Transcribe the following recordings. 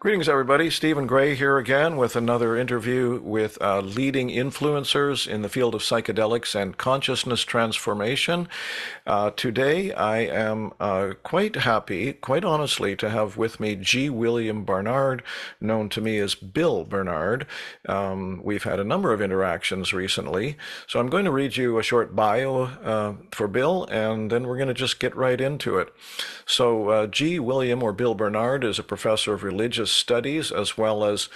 Greetings, everybody. Stephen Gray here again with another interview with uh, leading influencers in the field of psychedelics and consciousness transformation. Uh, today, I am uh, quite happy, quite honestly, to have with me G. William Barnard, known to me as Bill Barnard. Um, we've had a number of interactions recently, so I'm going to read you a short bio uh, for Bill, and then we're going to just get right into it. So, uh, G. William or Bill Barnard is a professor of religious Studies, as well as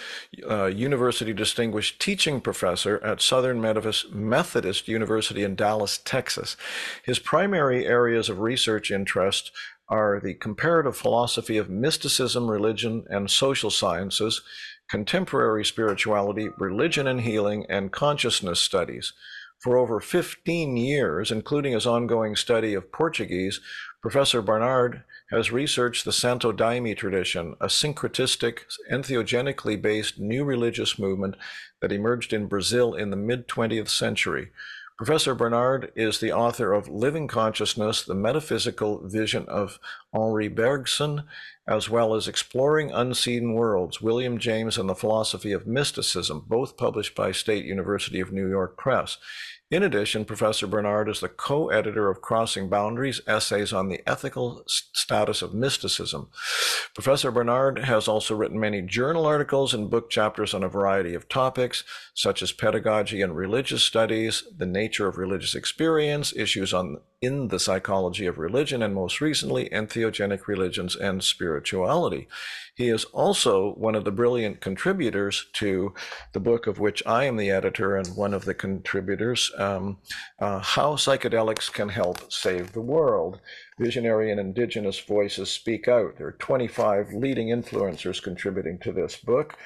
uh, University Distinguished Teaching Professor at Southern Methodist University in Dallas, Texas. His primary areas of research interest are the comparative philosophy of mysticism, religion, and social sciences, contemporary spirituality, religion and healing, and consciousness studies. For over 15 years, including his ongoing study of Portuguese, Professor Barnard has researched the Santo Daime tradition, a syncretistic, entheogenically based new religious movement that emerged in Brazil in the mid 20th century. Professor Barnard is the author of Living Consciousness, the Metaphysical Vision of Henri Bergson, as well as Exploring Unseen Worlds, William James and the Philosophy of Mysticism, both published by State University of New York Press. In addition, Professor Barnard is the co-editor of Crossing Boundaries, Essays on the Ethical Status of Mysticism. Professor Barnard has also written many journal articles and book chapters on a variety of topics, such as pedagogy and religious studies, the nature of religious experience, issues on in the psychology of religion, and most recently, entheogenic religions and spirituality. He is also one of the brilliant contributors to the book of which I am the editor and one of the contributors, um, uh, How Psychedelics Can Help Save the World. Visionary and Indigenous Voices Speak Out. There are 25 leading influencers contributing to this book.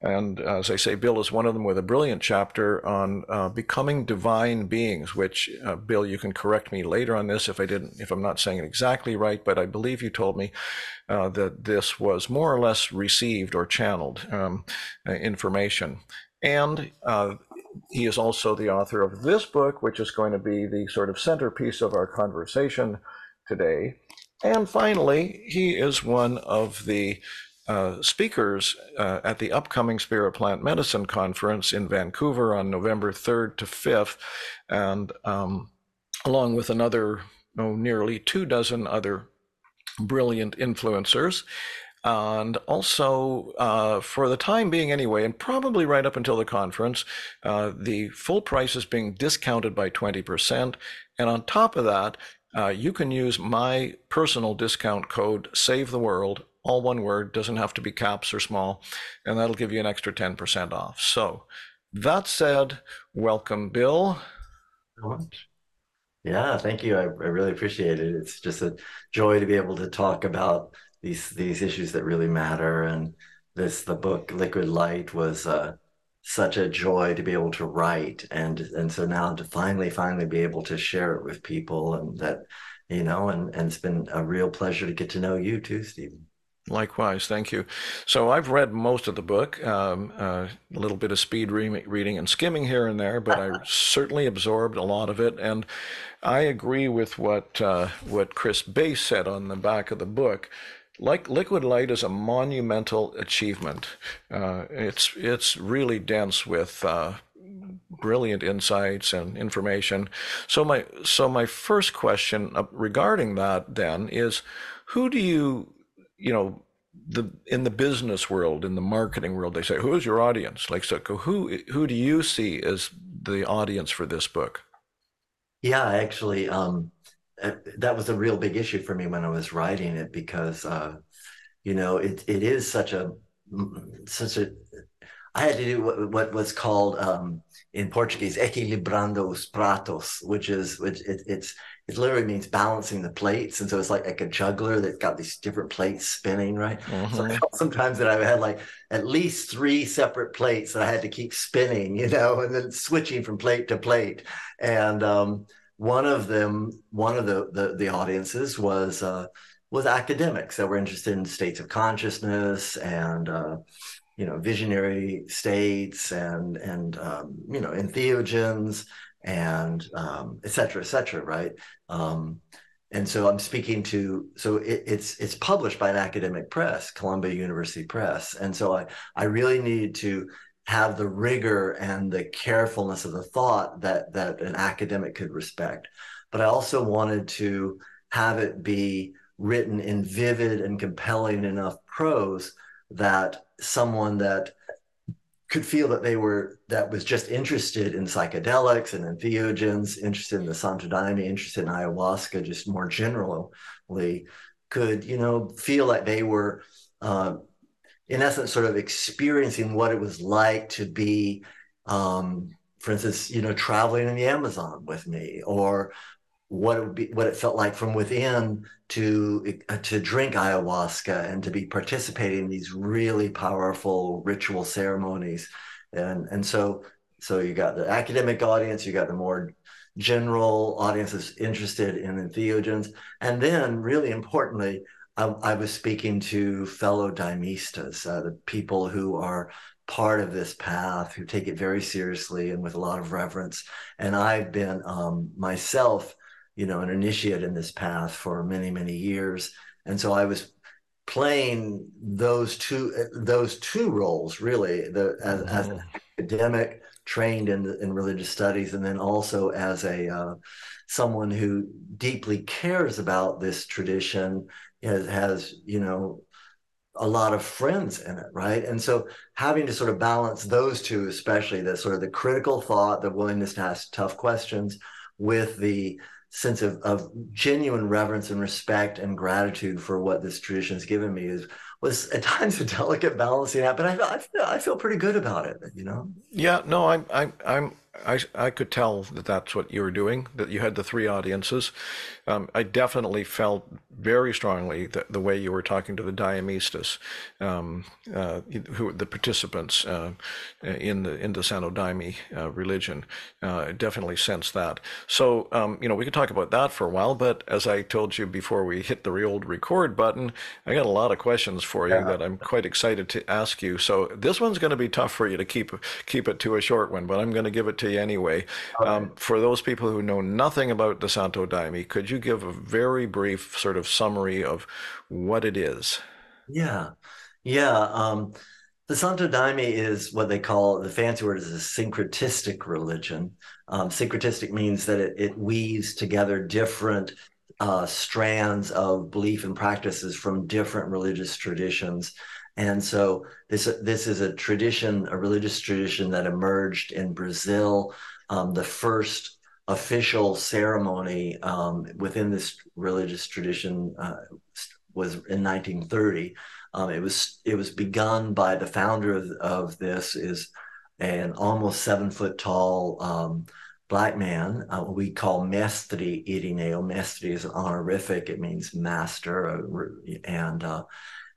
And as I say, Bill is one of them with a brilliant chapter on uh, becoming divine beings, which, uh, Bill, you can correct me later on this if I didn't, if I'm not saying it exactly right, but I believe you told me uh, that this was more or less received or channeled um, uh, information. And uh, he is also the author of this book, which is going to be the sort of centerpiece of our conversation today. And finally, he is one of the uh, speakers uh, at the upcoming Spirit Plant Medicine Conference in Vancouver on November 3rd to 5th, and um, along with another, oh, nearly two dozen other brilliant influencers. And also, uh, for the time being anyway, and probably right up until the conference, uh, the full price is being discounted by 20%. And on top of that, uh, you can use my personal discount code, Save the World, all one word, doesn't have to be caps or small, and that'll give you an extra 10% off. So, that said, welcome, Bill. Yeah, thank you. I, I really appreciate it. It's just a joy to be able to talk about these these issues that really matter. And this the book Liquid Light was uh, such a joy to be able to write, and and so now to finally finally be able to share it with people, and that you know, and and it's been a real pleasure to get to know you too, Stephen. Likewise, thank you. So I've read most of the book, um, uh, a little bit of speed re- reading and skimming here and there, but I certainly absorbed a lot of it. And I agree with what uh, what Chris Bass said on the back of the book. Like Liquid Light is a monumental achievement. Uh, it's it's really dense with uh, brilliant insights and information. So my so my first question uh, regarding that then is, who do you you know, the in the business world, in the marketing world, they say, "Who's your audience?" Like, so who who do you see as the audience for this book? Yeah, actually, um, uh, that was a real big issue for me when I was writing it because, uh, you know, it it is such a such a. I had to do what, what was called um, in Portuguese equilibrando os pratos, which is which it, it's it literally means balancing the plates. And so it's like, like a juggler that's got these different plates spinning, right? Mm-hmm. So sometimes that I had like at least three separate plates that I had to keep spinning, you know, and then switching from plate to plate. And um, one of them, one of the the, the audiences was uh, was academics that were interested in states of consciousness and uh, you know visionary states and and um, you know entheogens and um, et cetera, et cetera, right? Um, and so I'm speaking to so it, it's it's published by an academic press, Columbia University Press, and so I I really needed to have the rigor and the carefulness of the thought that that an academic could respect, but I also wanted to have it be written in vivid and compelling enough prose that someone that could feel that they were that was just interested in psychedelics and entheogens, interested in the Santo Daime, interested in ayahuasca, just more generally, could you know feel like they were, uh, in essence, sort of experiencing what it was like to be, um, for instance, you know, traveling in the Amazon with me, or what it be, what it felt like from within to uh, to drink ayahuasca and to be participating in these really powerful ritual ceremonies, and and so so you got the academic audience, you got the more general audiences interested in entheogens, and then really importantly, I, I was speaking to fellow daimistas, uh, the people who are part of this path, who take it very seriously and with a lot of reverence, and I've been um, myself you know, an initiate in this path for many, many years. And so I was playing those two those two roles really the as, mm-hmm. as an academic trained in in religious studies and then also as a uh, someone who deeply cares about this tradition has, has you know a lot of friends in it right and so having to sort of balance those two especially the sort of the critical thought the willingness to ask tough questions with the sense of, of genuine reverence and respect and gratitude for what this tradition has given me is was at times a delicate balancing act, but I, I, feel, I feel pretty good about it, you know? Yeah, no, I'm, I'm, I'm, I, I could tell that that's what you were doing, that you had the three audiences. Um, I definitely felt very strongly that the way you were talking to the Daimistas, um, uh, who the participants uh, in the in the Santo Daime uh, religion, uh, definitely sensed that. So um, you know we could talk about that for a while, but as I told you before we hit the old record button, I got a lot of questions for you yeah. that I'm quite excited to ask you. So this one's going to be tough for you to keep keep it to a short one, but I'm going to give it to you anyway. Okay. Um, for those people who know nothing about the Santo Daime, could you give a very brief sort of summary of what it is? Yeah, yeah. Um, the Santo Daime is what they call the fancy word is a syncretistic religion. Um, syncretistic means that it, it weaves together different uh, strands of belief and practices from different religious traditions. And so this this is a tradition, a religious tradition that emerged in Brazil. Um, the first official ceremony um, within this religious tradition uh, was in 1930. Um, it was it was begun by the founder of, of this is an almost seven foot tall um, black man. Uh, we call Mestre Irineu. Mestre is honorific; it means master, uh, and uh,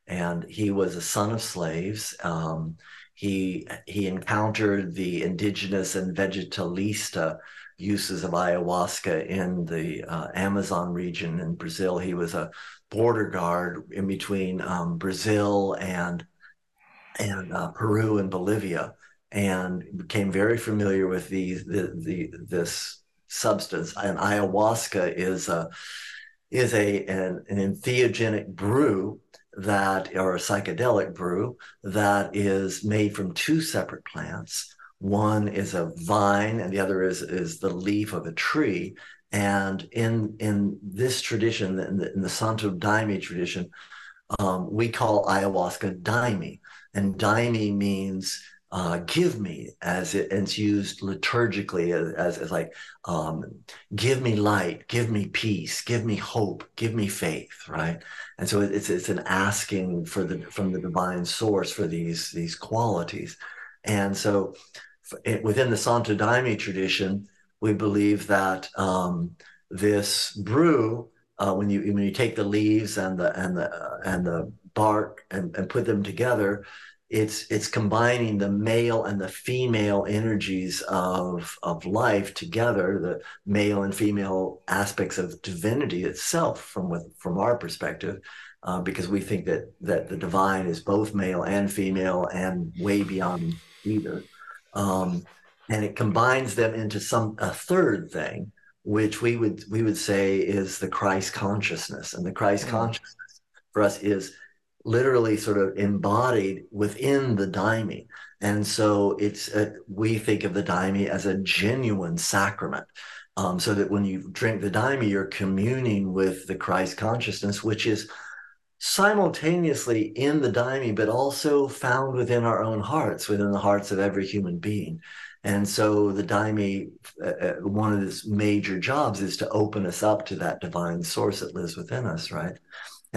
and he was a son of slaves. Um, he he encountered the indigenous and vegetalista uses of ayahuasca in the uh, Amazon region in Brazil. He was a border guard in between um, Brazil and and uh, Peru and Bolivia, and became very familiar with these the, the this substance. And ayahuasca is a is a an, an entheogenic brew that or a psychedelic brew that is made from two separate plants one is a vine, and the other is is the leaf of a tree. And in in this tradition, in the, in the Santo Daime tradition, um, we call ayahuasca daime, and daime means uh, give me as it, it's used liturgically as, as, as like um, give me light give me peace give me hope give me faith right? And so it's it's an asking for the from the divine source for these these qualities. And so within the Santo Daime tradition, we believe that um, this brew, uh, when you when you take the leaves and the and the uh, and the bark and, and put them together, it's it's combining the male and the female energies of of life together, the male and female aspects of divinity itself, from with, from our perspective. Uh, because we think that that the divine is both male and female and way beyond either um, and it combines them into some a third thing, which we would we would say is the Christ consciousness, and the Christ mm-hmm. consciousness for us is literally sort of embodied within the daime. And so it's a, we think of the daime as a genuine sacrament. Um, so that when you drink the daime, you're communing with the Christ consciousness, which is simultaneously in the daime, but also found within our own hearts, within the hearts of every human being. And so the daime, uh, uh, one of its major jobs is to open us up to that divine source that lives within us, right?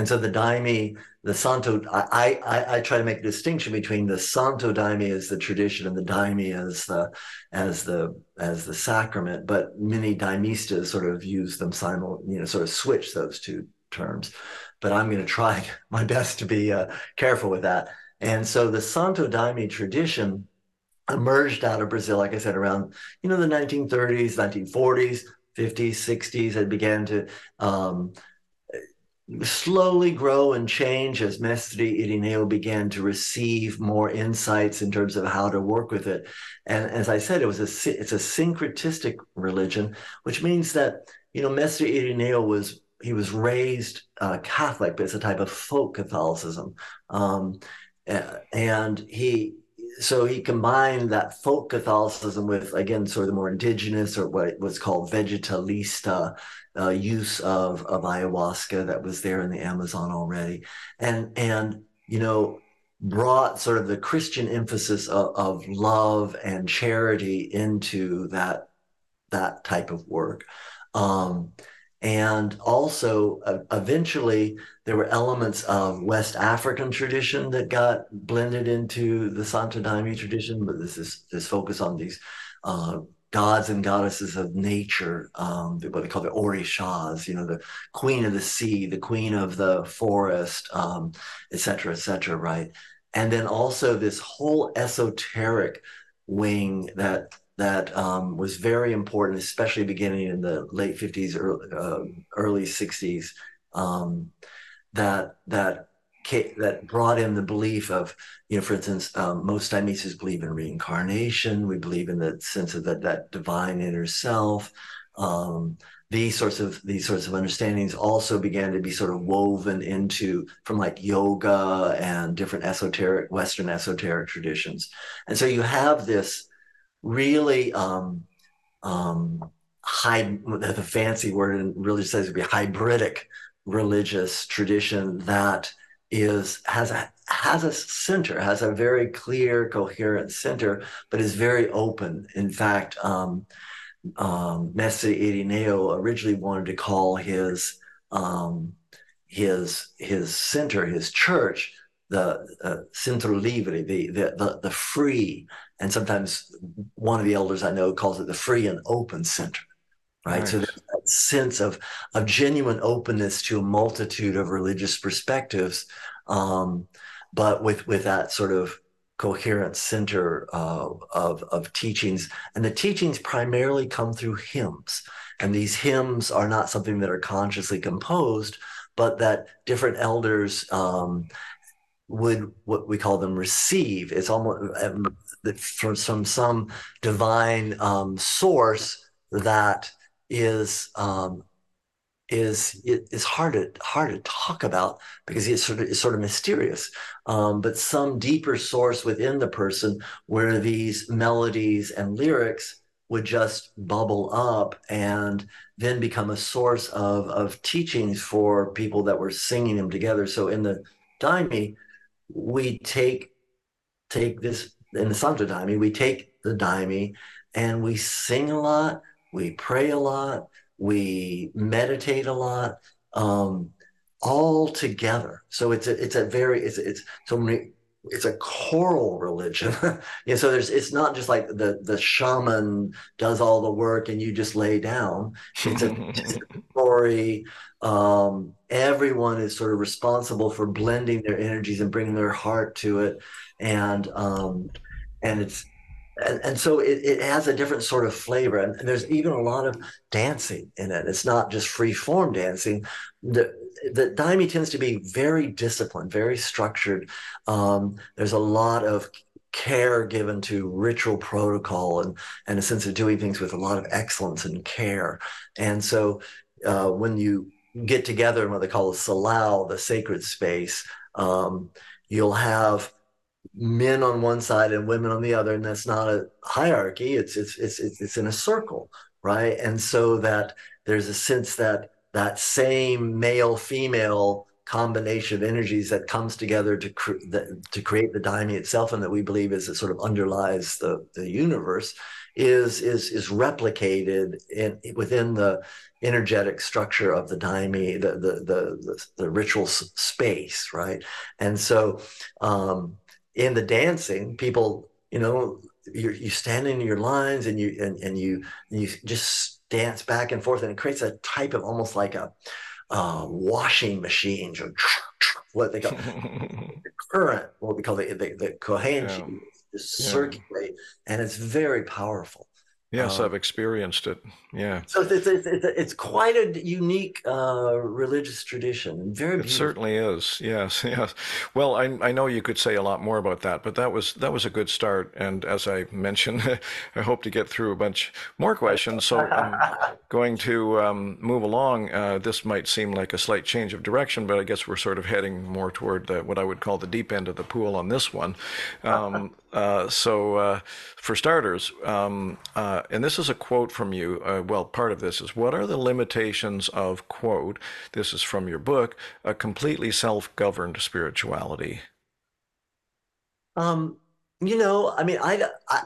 And so the daime, the santo, I, I, I try to make a distinction between the santo daime as the tradition and the daime as the as the as the sacrament. But many daimistas sort of use them simul, you know, sort of switch those two terms. But I'm going to try my best to be uh, careful with that. And so the santo daime tradition emerged out of Brazil, like I said, around you know the 1930s, 1940s, 50s, 60s. It began to um, slowly grow and change as Mestre Irineu began to receive more insights in terms of how to work with it. And as I said, it was a it's a syncretistic religion, which means that you know Mestre Irineu was he was raised uh, Catholic, but it's a type of folk Catholicism, um, and he so he combined that folk Catholicism with again sort of the more indigenous or what was called vegetalista uh, use of of ayahuasca that was there in the Amazon already, and and you know brought sort of the Christian emphasis of, of love and charity into that that type of work. Um, and also, uh, eventually, there were elements of West African tradition that got blended into the Santo Daime tradition. But this is this focus on these uh, gods and goddesses of nature, um, what they call the orishas, you know, the queen of the sea, the queen of the forest, um, et cetera, et cetera, right? And then also this whole esoteric wing that that um, was very important, especially beginning in the late 50s, early, uh, early 60s, um, that that that brought in the belief of, you know, for instance, um, most Daimistas believe in reincarnation. We believe in the sense of that that divine inner self. Um, these sorts of these sorts of understandings also began to be sort of woven into from like yoga and different esoteric Western esoteric traditions, and so you have this really um, um, high, the fancy word and really says would be hybridic religious tradition that is has a has a center, has a very clear, coherent center, but is very open. In fact, um, um, Mestre Irineu originally wanted to call his um, his his center, his church, the uh, Centro Livre, the, the the the free and sometimes one of the elders I know calls it the free and open center, right? Nice. So that sense of of genuine openness to a multitude of religious perspectives, um, but with with that sort of coherent center uh, of of teachings, and the teachings primarily come through hymns, and these hymns are not something that are consciously composed, but that different elders. Um, would what we call them receive it's almost um, from some some divine um, source that is um, is it, is hard to hard to talk about because it's sort of it's sort of mysterious. Um, but some deeper source within the person where these melodies and lyrics would just bubble up and then become a source of of teachings for people that were singing them together. So in the daime, we take take this in the Santo Daime, we take the daime and we sing a lot, we pray a lot, we meditate a lot, um, all together. So it's a, it's a very it's it's so many it's a choral religion. yeah, so there's it's not just like the the shaman does all the work and you just lay down. It's a story. Um, everyone is sort of responsible for blending their energies and bringing their heart to it, and um, and it's and, and so it, it has a different sort of flavor. And, there's even a lot of dancing in it. It's not just free form dancing. The the daime tends to be very disciplined very structured. Um, there's a lot of care given to ritual protocol and and a sense of doing things with a lot of excellence and care. And so uh, when you get together in what they call a salao, the sacred space, um, you'll have men on one side and women on the other, and that's not a hierarchy. It's it's it's it's, in a circle, right? And so that there's a sense that that same male female combination of energies that comes together to the, to create the daime itself, and that we believe is it sort of underlies the the universe, is is is replicated in within the energetic structure of the daime, the the the the, the ritual space, right? And so, um, in the dancing, people, you know, you you stand in your lines and you and and you and you just dance back and forth, and it creates a type of almost like a uh, washing machine, what they call the current, what we call the the, the corrente, yeah. just yeah. circulate, and it's very powerful. Yes, um, I've experienced it. Yeah. So it's it's, it's, it's quite a unique uh, religious tradition. Very. Beautiful. It certainly is. Yes. Yes. Well, I I know you could say a lot more about that, but that was that was a good start. And as I mentioned, I hope to get through a bunch more questions. So I'm going to um, move along. Uh, this might seem like a slight change of direction, but I guess we're sort of heading more toward the, what I would call the deep end of the pool on this one. Um, uh, so, uh, for starters, um, uh, and this is a quote from you. Uh, well, part of this is what are the limitations of quote? This is from your book, a completely self-governed spirituality. Um, you know, I mean, I, I,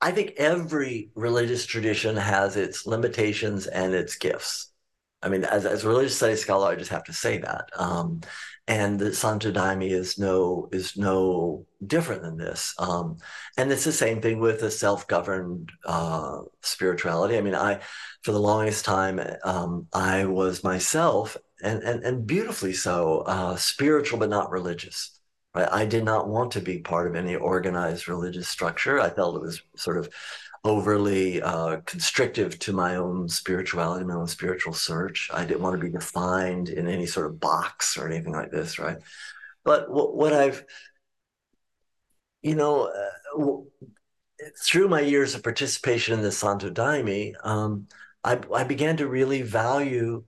I think every religious tradition has its limitations and its gifts. I mean, as, as a religious studies scholar, I just have to say that. Um, and the Santo Daime is no is no different than this. Um, and it's the same thing with the self-governed uh, spirituality. I mean, I for the longest time um, I was myself, and and and beautifully so, uh, spiritual but not religious. Right? I did not want to be part of any organized religious structure. I felt it was sort of overly uh, constrictive to my own spirituality, my own spiritual search. I didn't want to be defined in any sort of box or anything like this, right? But what, what I've, you know, uh, through my years of participation in the Santo Daime, um, I, I began to really value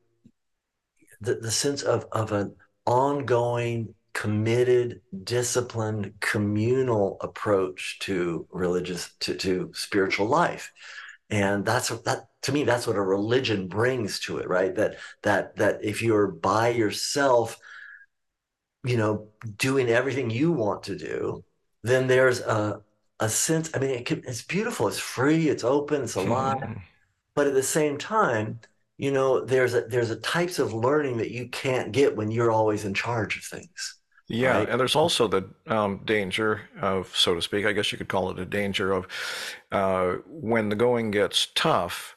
the, the sense of, of an ongoing committed, disciplined, communal approach to religious to, to spiritual life. And that's that to me, that's what a religion brings to it, right? That that that if you're by yourself, you know, doing everything you want to do, then there's a a sense. I mean, it can, it's beautiful, it's free, it's open, it's alive, but at the same time, you know, there's a there's a types of learning that you can't get when you're always in charge of things. Yeah, right? and there's also the um, danger of, so to speak, I guess you could call it a danger of uh, when the going gets tough.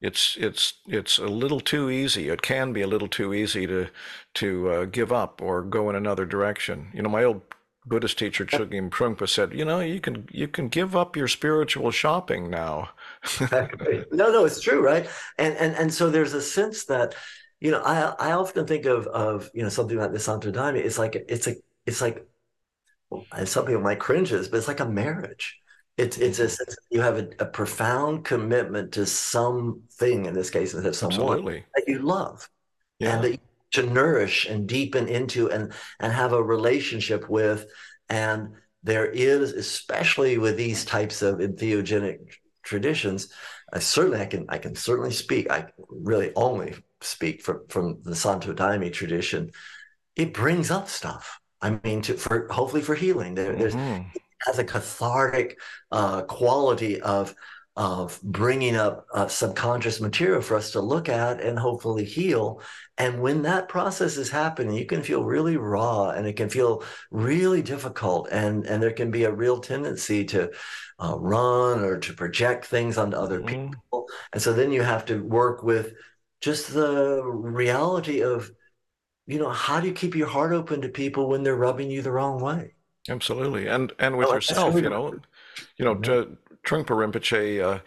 It's it's it's a little too easy. It can be a little too easy to to uh, give up or go in another direction. You know, my old Buddhist teacher Chogyam Trungpa said, "You know, you can you can give up your spiritual shopping now." no, no, it's true, right? And and and so there's a sense that you know, I I often think of of you know something like the Santo Daime. It's like it's a it's like well, some people might cringes, but it's like a marriage. It's it's a mm-hmm. you have a, a, profound commitment to something in this case, of someone Absolutely. that you love, yeah. and that you, to nourish and deepen into and and have a relationship with. And there is, especially with these types of entheogenic traditions, I certainly I can I can certainly speak. I really only speak from from the Santo Daime tradition. It brings up stuff. I mean, to for hopefully for healing. There, mm-hmm. There's it has a cathartic uh, quality of of bringing up uh, subconscious material for us to look at and hopefully heal. And when that process is happening, you can feel really raw and it can feel really difficult. And, and there can be a real tendency to uh, run or to project things onto other mm-hmm. people. And so then you have to work with just the reality of, you know, how do you keep your heart open to people when they're rubbing you the wrong way? Absolutely. And, and with yourself, you know, you know, mm-hmm. Trungpa Rinpoche, uh,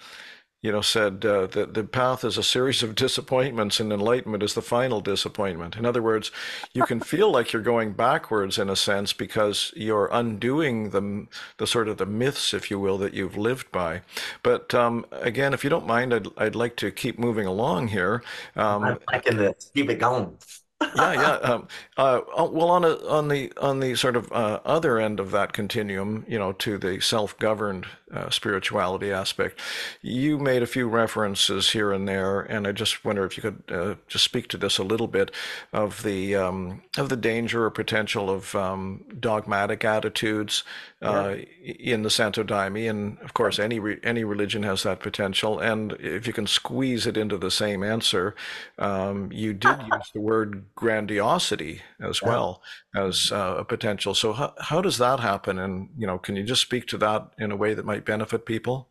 you know, said uh, that the path is a series of disappointments and enlightenment is the final disappointment. In other words, you can feel like you're going backwards in a sense because you're undoing the, the sort of the myths, if you will, that you've lived by. But um, again, if you don't mind, I'd, I'd like to keep moving along here. Um, I'm liking this. Keep it going yeah, yeah. Um, uh, oh, well, on a, on the on the sort of uh, other end of that continuum, you know, to the self-governed uh, spirituality aspect, you made a few references here and there, and I just wonder if you could uh, just speak to this a little bit of the um, of the danger or potential of um, dogmatic attitudes uh, yeah. in the Santo Daime, and of course, any re- any religion has that potential. And if you can squeeze it into the same answer, um, you did use the word grandiosity as well as uh, a potential. So how, how does that happen? And, you know, can you just speak to that in a way that might benefit people?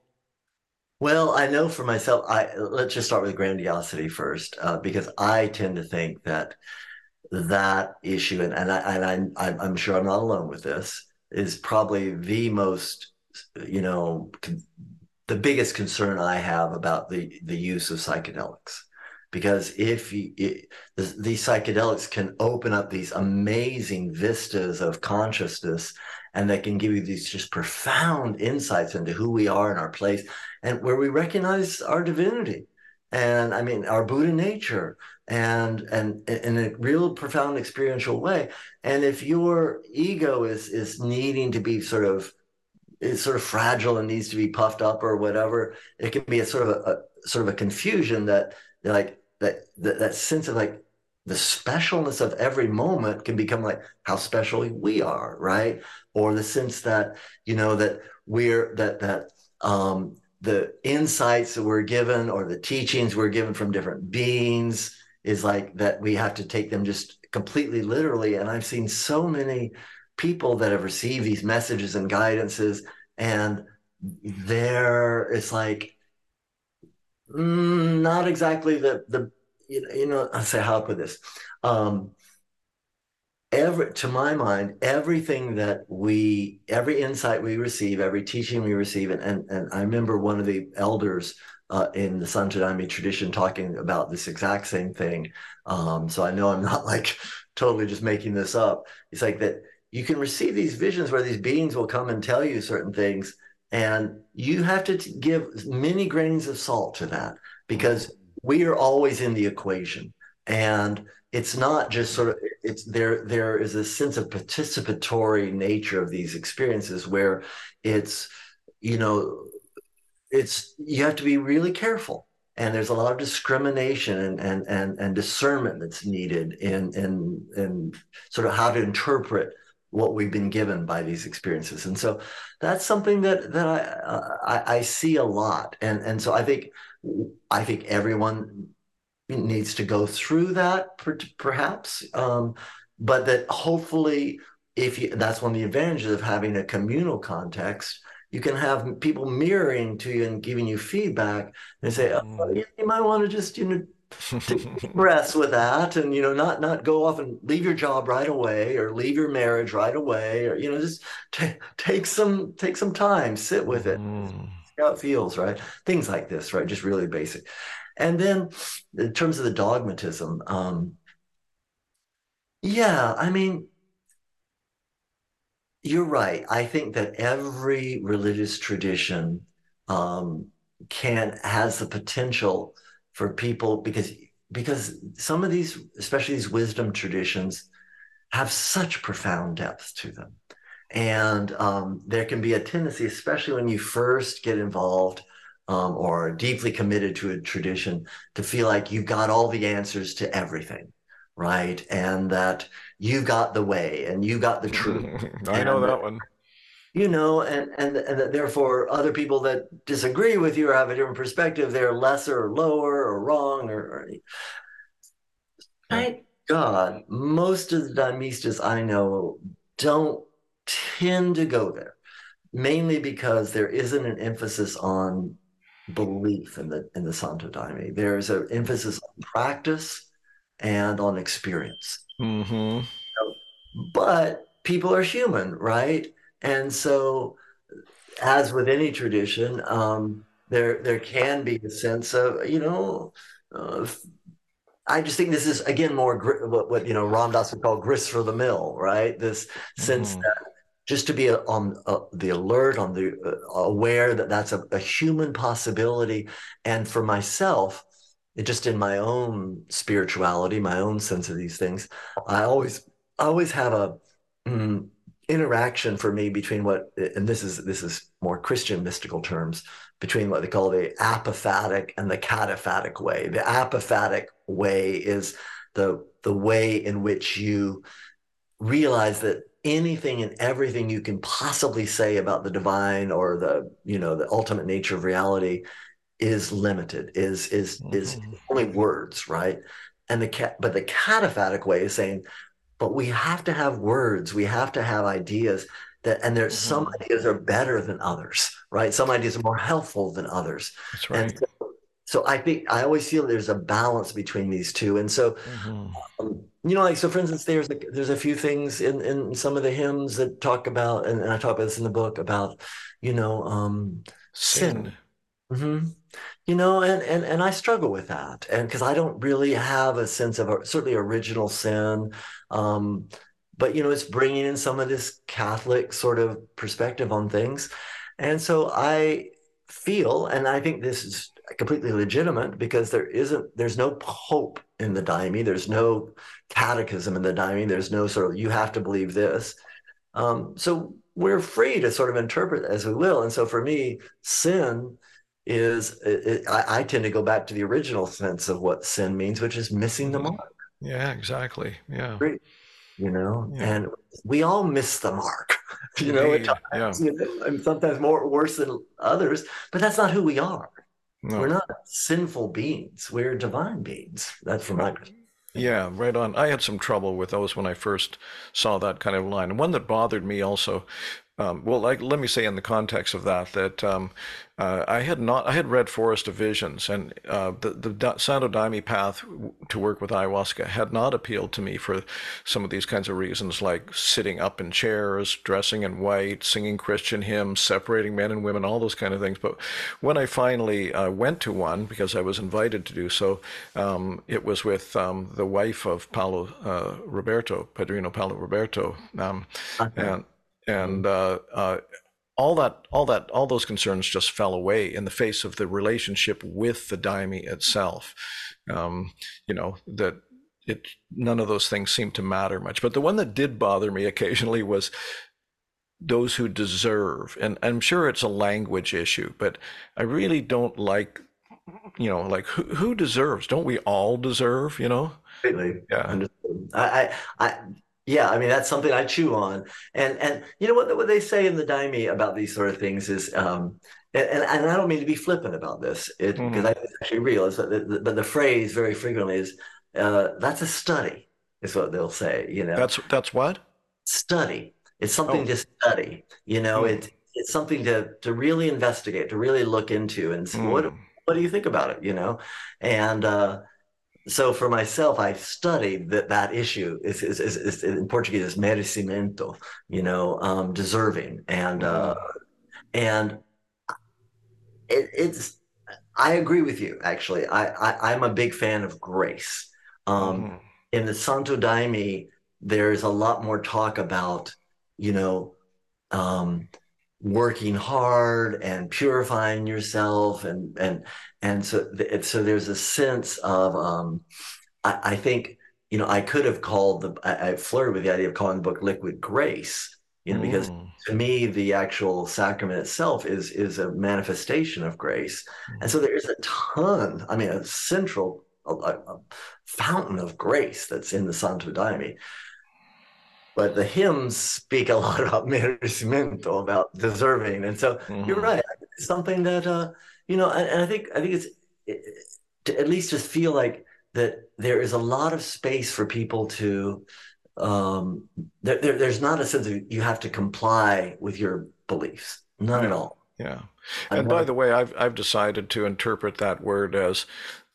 Well, I know for myself, I let's just start with grandiosity first, uh, because I tend to think that that issue, and, and, I, and I, I'm sure I'm not alone with this, is probably the most, you know, the biggest concern I have about the the use of psychedelics because if you, it, the, these psychedelics can open up these amazing vistas of consciousness and that can give you these just profound insights into who we are and our place and where we recognize our divinity and i mean our buddha nature and and in a real profound experiential way. And if your ego is is needing to be sort of is sort of fragile and needs to be puffed up or whatever it can be a sort of a, a sort of a confusion that like that, that that sense of like the specialness of every moment can become like how special we are right? Or the sense that you know that we're that that um the insights that we're given or the teachings we're given from different beings is like that we have to take them just completely literally. And i've seen so many people that have received these messages and guidances and there it's like Mm, not exactly the the you know I say how I put this. Um, every to my mind, everything that we every insight we receive, every teaching we receive, and and, and I remember one of the elders uh, in the Santo Daime tradition talking about this exact same thing. Um, so I know I'm not like totally just making this up. It's like that you can receive these visions where these beings will come and tell you certain things and you have to give many grains of salt to that because we are always in the equation. And it's not just sort of it's there there is a sense of participatory nature of these experiences where it's you know it's you have to be really careful. And there's a lot of discrimination and and and, and discernment that's needed in in in sort of how to interpret what we've been given by these experiences. And so that's something that that I, I, I see a lot. And and so i think i think everyone needs to go through that per, perhaps um, but that hopefully if you that's one of the advantages of having a communal context you can have people mirroring to you and giving you feedback and say oh, mm. you might want to just you know rest with that and you know not not go off and leave your job right away or leave your marriage right away or you know just t- take some take some time sit with it mm. How it feels right? Things like this right? Just really basic. And then in terms of the dogmatism um yeah i mean you're right. I think that every religious tradition um can has the potential for people because because some of these, especially these wisdom traditions, have such profound depth to them. And um, there can be a tendency, especially when you first get involved um, or deeply committed to a tradition, to feel like you've got all the answers to everything, right? And that you got the way and you got the truth. I know that one you know, and and and that therefore other people that disagree with you or have a different perspective, they're lesser or lower or wrong or, or thank God, most of the Daimistas I know don't tend to go there, mainly because there isn't an emphasis on belief in the in the Santo Daime. There's an emphasis on practice and on experience. Mm-hmm. But people are human, right? And so, as with any tradition, um, there there can be a sense of you know. Uh, I just think this is again more what, what you know Ram Dass would call grist for the mill, right? This sense mm-hmm. that just to be on uh, the alert, on the uh, aware that that's a, a, human possibility, and for myself, just in my own spirituality, my own sense of these things, I always always have a mm, interaction for me between what and this is this is more Christian mystical terms between what they call the apophatic and the cataphatic way. The apophatic way is the the way in which you realize that anything and everything you can possibly say about the divine or the you know the ultimate nature of reality is limited is is mm-hmm. is only words right? And the cat but the cataphatic way is saying but we have to have words. We have to have ideas that and there's mm-hmm. some ideas are better than others right? Some ideas are more helpful than others. That's right. so, so, i think i always feel there's a balance between these two and so mm-hmm. um, you know, like so. For instance, there's a, there's a few things in in some of the hymns that talk about, and, and I talk about this in the book about, you know, um, sin. sin. Mm-hmm. You know, and and and I struggle with that, and because I don't really have a sense of a, certainly original sin, um, but you know, it's bringing in some of this Catholic sort of perspective on things, and so I feel, and I think this is completely legitimate because there isn't there's no pope in the daime there's no catechism in the daime there's no sort of you have to believe this. Um, so we're free to sort of interpret as we will. And so for me sin is it, it, I, I, tend to go back to the original sense of what sin means which is missing the mm-hmm. mark. Yeah exactly. Yeah. You know yeah. and we all miss the mark. You know times yeah. you know and sometimes more worse than others but that's not who we are no. We're not sinful beings. We're divine beings. That's from my perspective. Yeah, right on. I had some trouble with those when I first saw that kind of line. And one that bothered me also um, well, like, let me say in the context of that that um, uh, I had not I had read Forest of Visions and uh, the the Santo Daime path to work with ayahuasca had not appealed to me for some of these kinds of reasons, like sitting up in chairs, dressing in white, singing Christian hymns, separating men and women, all those kind of things. But when I finally uh, went to one because I was invited to do so, um, it was with um, the wife of Paulo uh, Roberto, Padrinho Paulo Roberto, um, okay. and and uh, uh, all that, all that, all those concerns just fell away in the face of the relationship with the daime itself. Um, you know that it none of those things seemed to matter much. But the one that did bother me occasionally was those who deserve, and I'm sure it's a language issue, but I really don't like, you know, like who, who deserves? Don't we all deserve? You know. Completely. Yeah. I, I, I yeah, I mean that's something I chew on, and and you know what what they say in the Daime about these sort of things is, um, and, and, I don't mean to be flippant about this, because mm-hmm. it's actually real. Is but the, but the phrase very frequently is, uh, "That's a study," is what they'll say. You know, that's that's what study. It's something oh. to study. You know, mm. it it's something to to really investigate, to really look into, and mm. what what do you think about it? You know, and uh, so for myself, I've studied that that issue is, is, is, is in Portuguese is merecimento, you know, um, deserving, and uh, and it, it's. I agree with you. Actually, I, I am a big fan of grace. Um, mm. In the Santo Daime, there's a lot more talk about, you know, um, working hard and purifying yourself and and and so so there's a sense of um, I, I, think you know I could have called the I, I, flirted with the idea of calling the book liquid grace you know mm. because to me the actual sacrament itself is is a manifestation of grace mm. and so there is a ton I mean a central a, a fountain of grace that's in the Santo Daime but the hymns speak a lot about merecimento, about deserving, and so mm-hmm. you're right. It's something that uh, you know, and, and, I think I think it's it, to at least just feel like that there is a lot of space for people to. Um, there, there, there's not a sense of you have to comply with your beliefs, none yeah. at all. Yeah. And by the way, I've I've decided to interpret that word as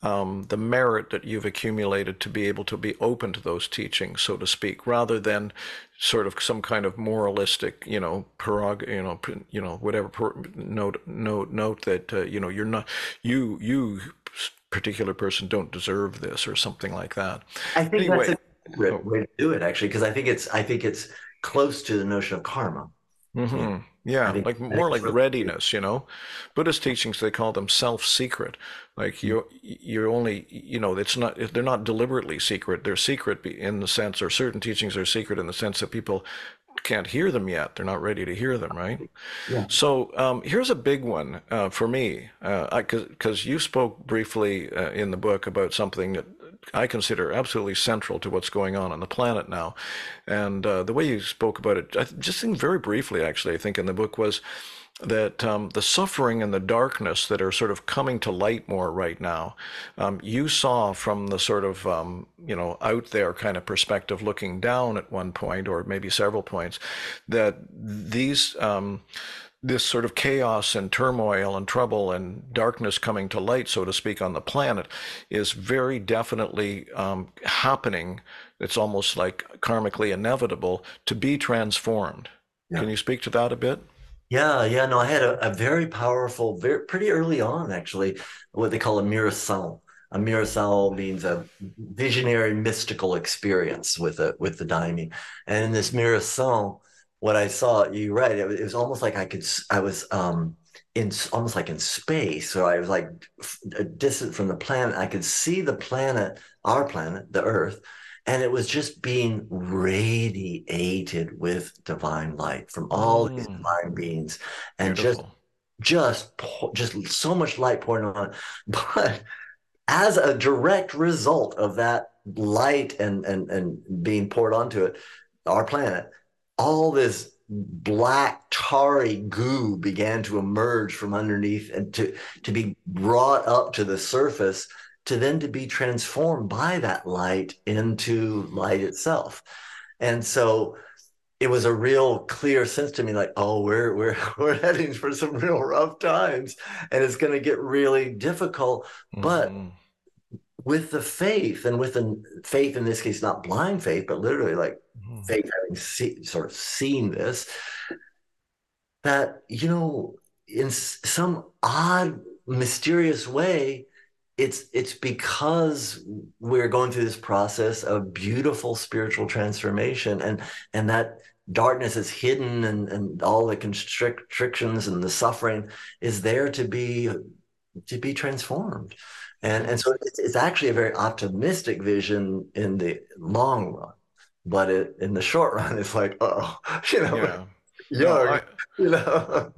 um, the merit that you've accumulated to be able to be open to those teachings, so to speak, rather than sort of some kind of moralistic, you know, prerog, you know, you know, whatever note note note that uh, you know you're not you you particular person don't deserve this or something like that. I think anyway, that's a great oh. way to do it actually, because I think it's I think it's close to the notion of karma. Mm-hmm. Yeah, like more like readiness, you know. Buddhist teachings they call them self-secret. Like you, you're only, you know, it's not. They're not deliberately secret. They're secret in the sense, or certain teachings are secret in the sense that people can't hear them yet. They're not ready to hear them, right? Yeah. So um, here's a big one uh, for me, because uh, you spoke briefly uh, in the book about something that I consider absolutely central to what's going on on the planet now. And uh, the way you spoke about it, I just think very briefly, actually, I think in the book was that um, the suffering and the darkness that are sort of coming to light more right now, um, you saw from the sort of um, you know out there kind of perspective, looking down at one point or maybe several points, that these um, this sort of chaos and turmoil and trouble and darkness coming to light, so to speak, on the planet is very definitely um, happening. It's almost like karmically inevitable to be transformed. Yeah. Can you speak to that a bit? Yeah, yeah, no, I had a, a very powerful, very pretty early on actually, what they call a miração. A miração means a visionary mystical experience with a with the Daime. And in this miração, what I saw, you right, it, it was almost like I could, I was um, in almost like in space. So I was like distant from the planet. I could see the planet, our planet, the Earth, and it was just being radiated with divine light from all mm. these divine beings, and Beautiful. just, just, just so much light pouring on. But as a direct result of that light and and and being poured onto it, our planet all this black tarry goo began to emerge from underneath and to to be brought up to the surface to then to be transformed by that light into light itself and so it was a real clear sense to me like oh we're we're we're heading for some real rough times and it's going to get really difficult mm-hmm. but with the faith and with the faith in this case not blind faith but literally like mm-hmm. faith having see, sort of seen this that you know in some odd mysterious way it's it's because we're going through this process of beautiful spiritual transformation and and that darkness is hidden and and all the constrictions and the suffering is there to be to be transformed and, and so it's, it's actually a very optimistic vision in the long run. But it, in the short run, it's like, oh, you know, yeah. young, no, I, you know.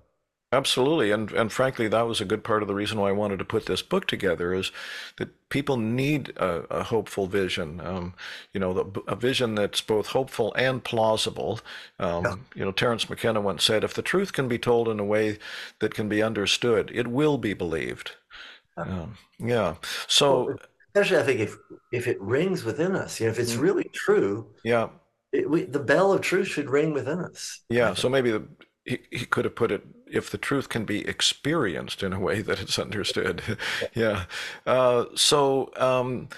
Absolutely, and and frankly, that was a good part of the reason why I wanted to put this book together is that people need a, a hopeful vision. Um, you know, the, a vision that's both hopeful and plausible. Um, yeah. You know, Terence McKenna once said, "If the truth can be told in a way that can be understood, it will be believed." Um, yeah. So, well, especially I think if if it rings within us, you know, if it's mm-hmm. really true, yeah, it, we, the bell of truth should ring within us. Yeah. So maybe the, he, he could have put it if the truth can be experienced in a way that it's understood. yeah. Uh, so. Um,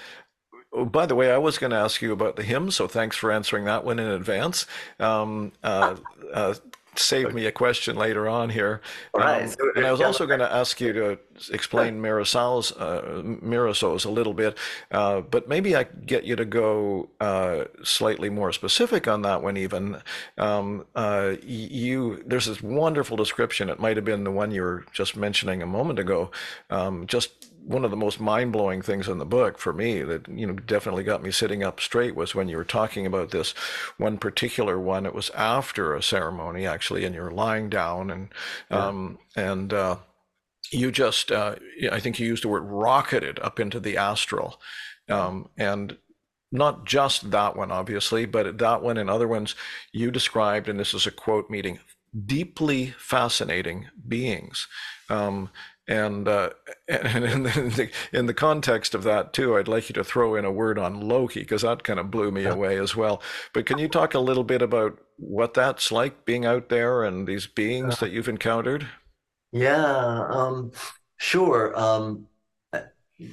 Oh, by the way, I was going to ask you about the hymn, so thanks for answering that one in advance. Um, uh, uh, saved me a question later on here. Right. Um, and I was also going to ask you to explain Mirasol's, uh, Miraso's a little bit, uh, but maybe I get you to go uh, slightly more specific on that one. Even um, uh, you, there's this wonderful description. It might have been the one you were just mentioning a moment ago. Um, just one of the most mind-blowing things in the book for me that you know definitely got me sitting up straight was when you were talking about this one particular one. It was after a ceremony actually and you're lying down and yeah. um, and uh, you just uh, i think you used the word rocketed up into the astral. Um, and not just that one obviously but that one and other ones you described and this is a quote meeting deeply fascinating beings. Um, and, uh, and in, the, in the context of that too, I'd like you to throw in a word on Loki because that kind of blew me away as well. But can you talk a little bit about what that's like being out there and these beings that you've encountered? Yeah, um, sure. Um,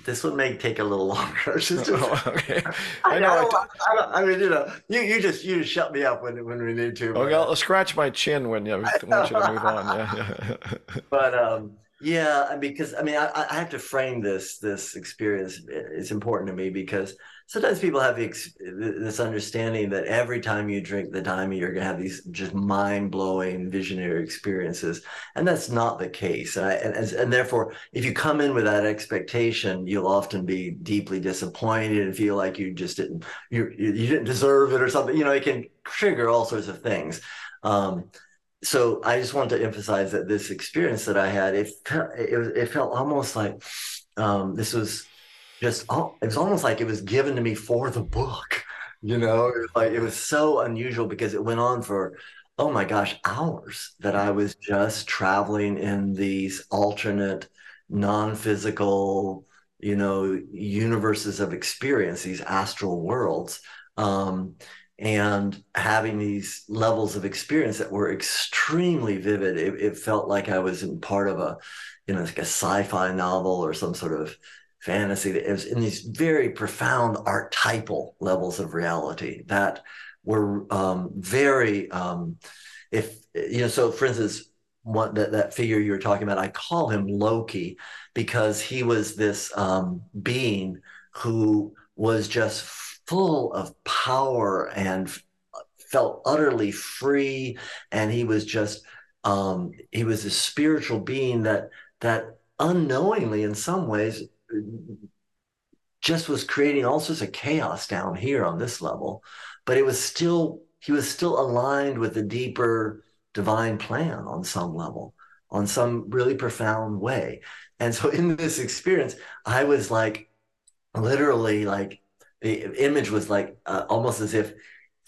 this one may take a little longer. just, Oh, okay. I, know. I don't, I, don't, I mean, you know, you, you just you just shut me up when when we need to. Okay, but- I'll scratch my chin when you want you to move on. Yeah, yeah. but um yeah because i mean I, I have to frame this this experience it's important to me because sometimes people have this understanding that every time you drink the daime you're going to have these just mind-blowing visionary experiences and that's not the case and, I, and, and therefore if you come in with that expectation you'll often be deeply disappointed and feel like you just didn't you you didn't deserve it or something you know it can trigger all sorts of things um so I just want to emphasize that this experience that I had, it felt, it, it felt almost like um, this was just, al- it was almost like it was given to me for the book. You know, it like it was so unusual because it went on for, oh my gosh, hours that I was just traveling in these alternate, non-physical, you know, universes of experience, these astral worlds. Um, and having these levels of experience that were extremely vivid. It, it felt like I was in part of a, you know, like a sci-fi novel or some sort of fantasy. It was in these very profound archetypal levels of reality that were um, very, um, if you know. So, for instance, one that that figure you were talking about, I call him Loki because he was this um, being who was just full of power and felt utterly free. And he was just um he was a spiritual being that that unknowingly in some ways just was creating all sorts of chaos down here on this level. But it was still he was still aligned with the deeper divine plan on some level on some really profound way. And so in this experience i was like literally like image was like uh, almost as if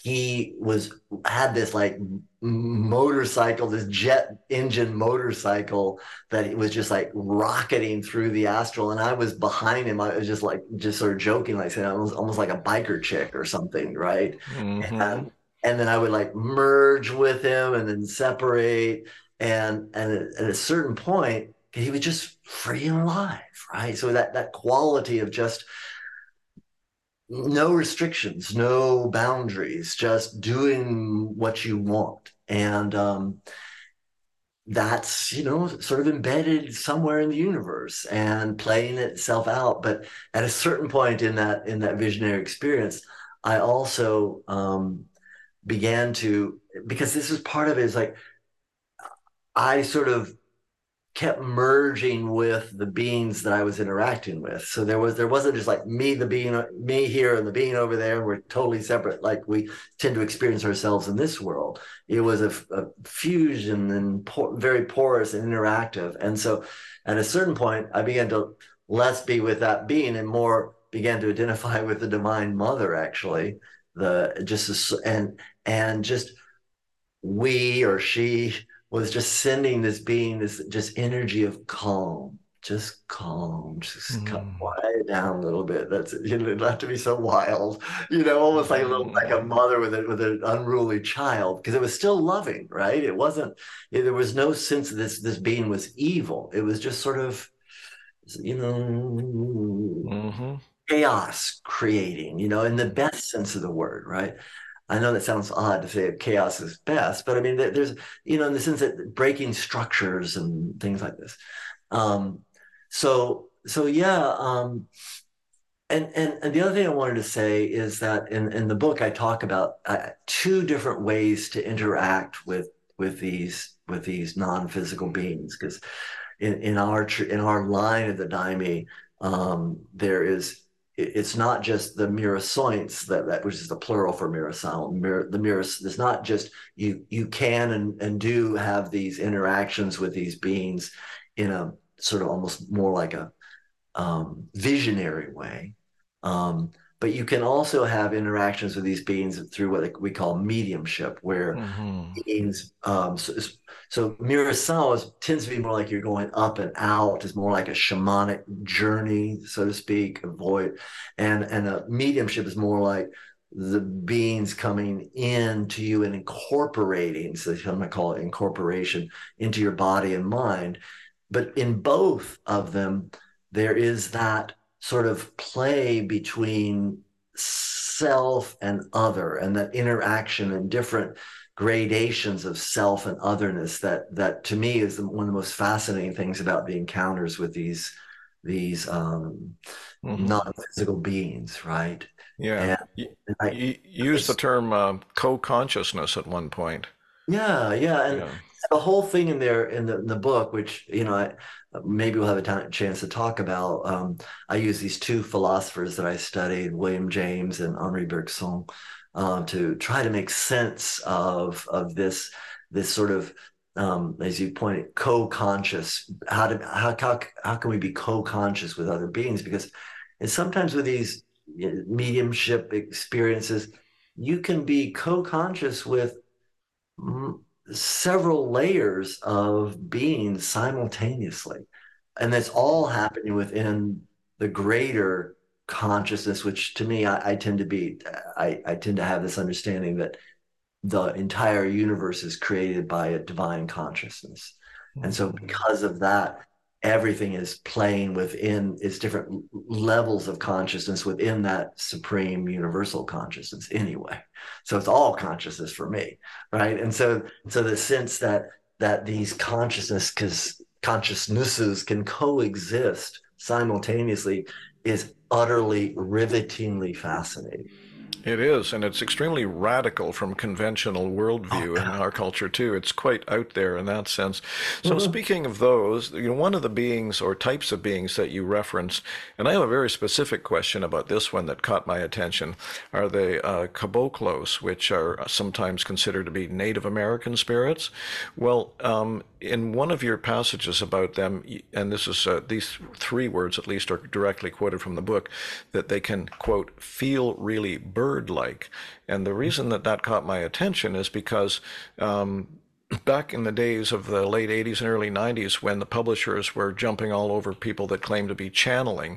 he was had this like motorcycle this jet engine motorcycle that he was just like rocketing through the astral and i was behind him. I was just like just sort of joking like saying i was almost like a biker chick or something right? Mhm. and, and then i would like merge with him and then separate and and at, at a certain point he was just free and alive right? So that that quality of just no restrictions, no boundaries, just doing what you want. And um, that's, you know, sort of embedded somewhere in the universe and playing itself out. But at a certain point in that in that visionary experience, I also um, began to because this is part of it is like I sort of kept merging with the beings that I was interacting with. So there was there wasn't just like me, the being, me here, and the being over there. And we're totally separate, like we tend to experience ourselves in this world. It was a, a fusion and por- very porous and interactive. And so, at a certain point, I began to less be with that being and more began to identify with the Divine Mother. Actually, the just and and just we or she was just sending this being this just energy of calm just calm just come Mm. quiet down a little bit that's you know not to be so wild you know almost like a little like a mother with a with an unruly child because it was still loving right it wasn't there was no sense that this this being was evil it was just sort of you know Mhm. chaos creating, you know, in the best sense of the word, right? I know that sounds odd to say chaos is best, but I mean, there's, you know, in the sense that breaking structures and things like this. Um, so, so yeah. Um, and, and and the other thing I wanted to say is that in, in the book I talk about uh, two different ways to interact with with these with these non-physical beings because in, in our in our line of the daime um, there is it's not just the mirações that, that which is the plural for miração mir, the miras it's not just you you can and, and do have these interactions with these beings in a sort of almost more like a um, visionary way um, but you can also have interactions with these beings through what we call mediumship where Mhm. beings um, so, so Miração is, tends to be more like you're going up and out. It's more like a shamanic journey, so to speak, a void. And and a mediumship is more like the beings coming in to you and incorporating. So I'm gonna call it incorporation into your body and mind. But in both of them, there is that sort of play between self and other and that interaction and different gradations of self and otherness that that to me is one of the most fascinating things about the encounters with these these um, mm-hmm. non-physical beings right yeah and, and I, you use the term uh, co-consciousness at one point yeah yeah and yeah. the whole thing in there in the, in the book which you know I, maybe we'll have a chance to talk about. Um, I use these two philosophers that I studied, William James and Henri Bergson, uh, to try to make sense of of this this sort of um, as you pointed, co-conscious. How to how how how can we be co-conscious with other beings? Because and sometimes with these mediumship experiences, you can be co-conscious with several layers of beings simultaneously. And that's all happening within the greater consciousness, which to me, I, I tend to be, I, I tend to have this understanding that the entire universe is created by a divine consciousness. And so, mm-hmm. because of that, everything is playing within its different levels of consciousness within that supreme universal consciousness anyway so it's all consciousness for me right and so so the sense that that these consciousness because consciousnesses can coexist simultaneously is utterly rivetingly fascinating it is, and it's extremely radical from conventional worldview oh, in our culture too. It's quite out there in that sense. So, mm-hmm. speaking of those, you know, one of the beings or types of beings that you reference, and I have a very specific question about this one that caught my attention, are the uh, caboclos, which are sometimes considered to be Native American spirits. Well, um, in one of your passages about them, and this is uh, these three words at least are directly quoted from the book, that they can quote feel really bird-like, and the reason that that caught my attention is because. Um, back in the days of the late 80s and early 90s when the publishers were jumping all over people that claimed to be channeling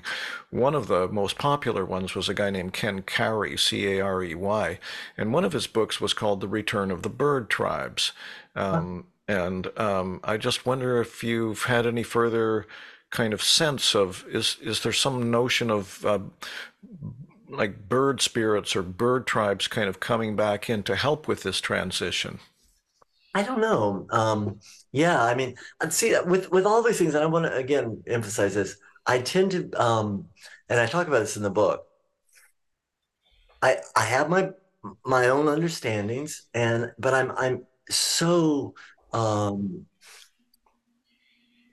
one of the most popular ones was a guy named ken carey c-a-r-e-y and one of his books was called the return of the bird tribes um, and um, I just wonder if you've had any further kind of sense of is is there some notion of uh, like bird spirits or bird tribes kind of coming back in to help with this transition? I don't know. Um, yeah, I mean, see, with with all these things, and I want to again emphasize this. I tend to, um, and I talk about this in the book. I I have my my own understandings, and but I'm I'm so um,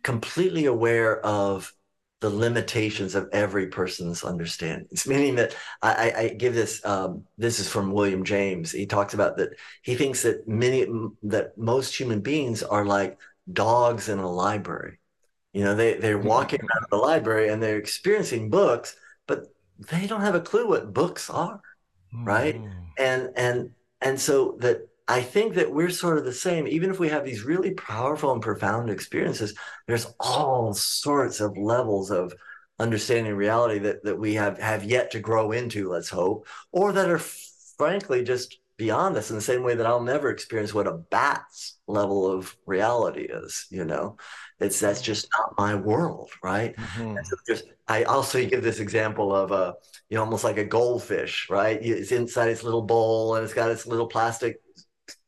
completely aware of the limitations of every person's understandings. Meaning that I, I give this. Um, this is from William James. He talks about that. He thinks that many that most human beings are like dogs in a library. You know, they they're walking around the library and they're experiencing books, but they don't have a clue what books are, right? Mm. And and and so that I think that we're sort of the same. Even if we have these really powerful and profound experiences, there's all sorts of levels of understanding reality that, that we have, have yet to grow into, let's hope, or that are frankly just beyond us in the same way that I'll never experience what a bat's level of reality is, you know. It's that's just not my world, right? Mm-hmm. So just I also give this example of a you know almost like a goldfish, right? It's inside its little bowl and it's got its little plastic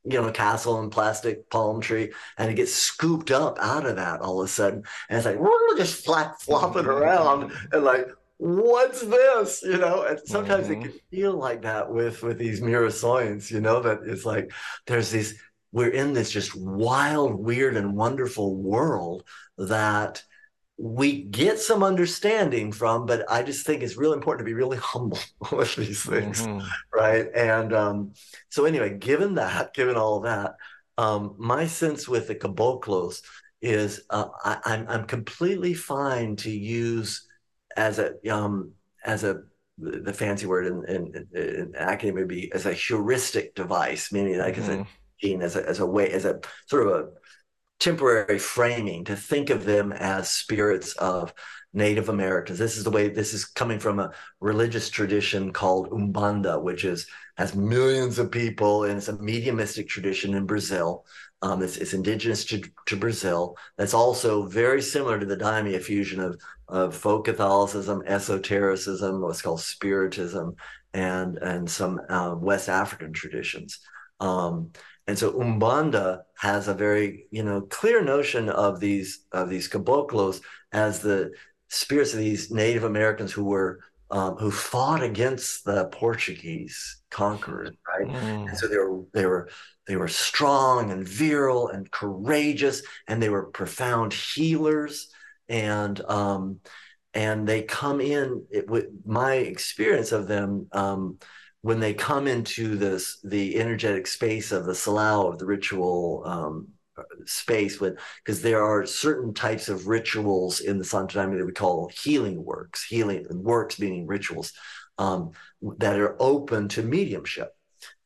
you know, castle and plastic palm tree, and it gets scooped up out of that all of a sudden, and it's like we're just flap flopping around, and like, what's this? You know, and sometimes mm-hmm. it can feel like that with with these mirações, you know, that it's like there's these we're in this just wild, weird, and wonderful world that we get some understanding from, but I just think it's really important to be really humble with these things, mm-hmm. right? And um, so, anyway, given that, given all that, um, my sense with the caboclos is uh, I, am I'm, I'm completely fine to use as a um, as a the fancy word in, in, in academia would be as a heuristic device, meaning like mm-hmm. as a mm-hmm. gene, as a as a way, as a sort of a temporary framing to think of them as spirits of Native Americans. This is the way this is coming from a religious tradition called Umbanda, which is has millions of people and it's a mediumistic tradition in Brazil Um, it's, it's indigenous to, to Brazil. That's also very similar to the daime, a fusion of, of folk Catholicism, esotericism, what's called spiritism, and, and some uh, West African traditions. Um, and so Umbanda has a very, you know, clear notion of these of these caboclos as the spirits of these Native Americans who were um, who fought against the Portuguese conquerors, right? Mm. And so they were they were they were strong and virile and courageous, and they were profound healers. And um, and they come in it, with my experience of them um, when they come into this the energetic space of the salao of the ritual um, space with because there are certain types of rituals in the Santo Daime that we call healing works, healing works meaning rituals um, that are open to mediumship.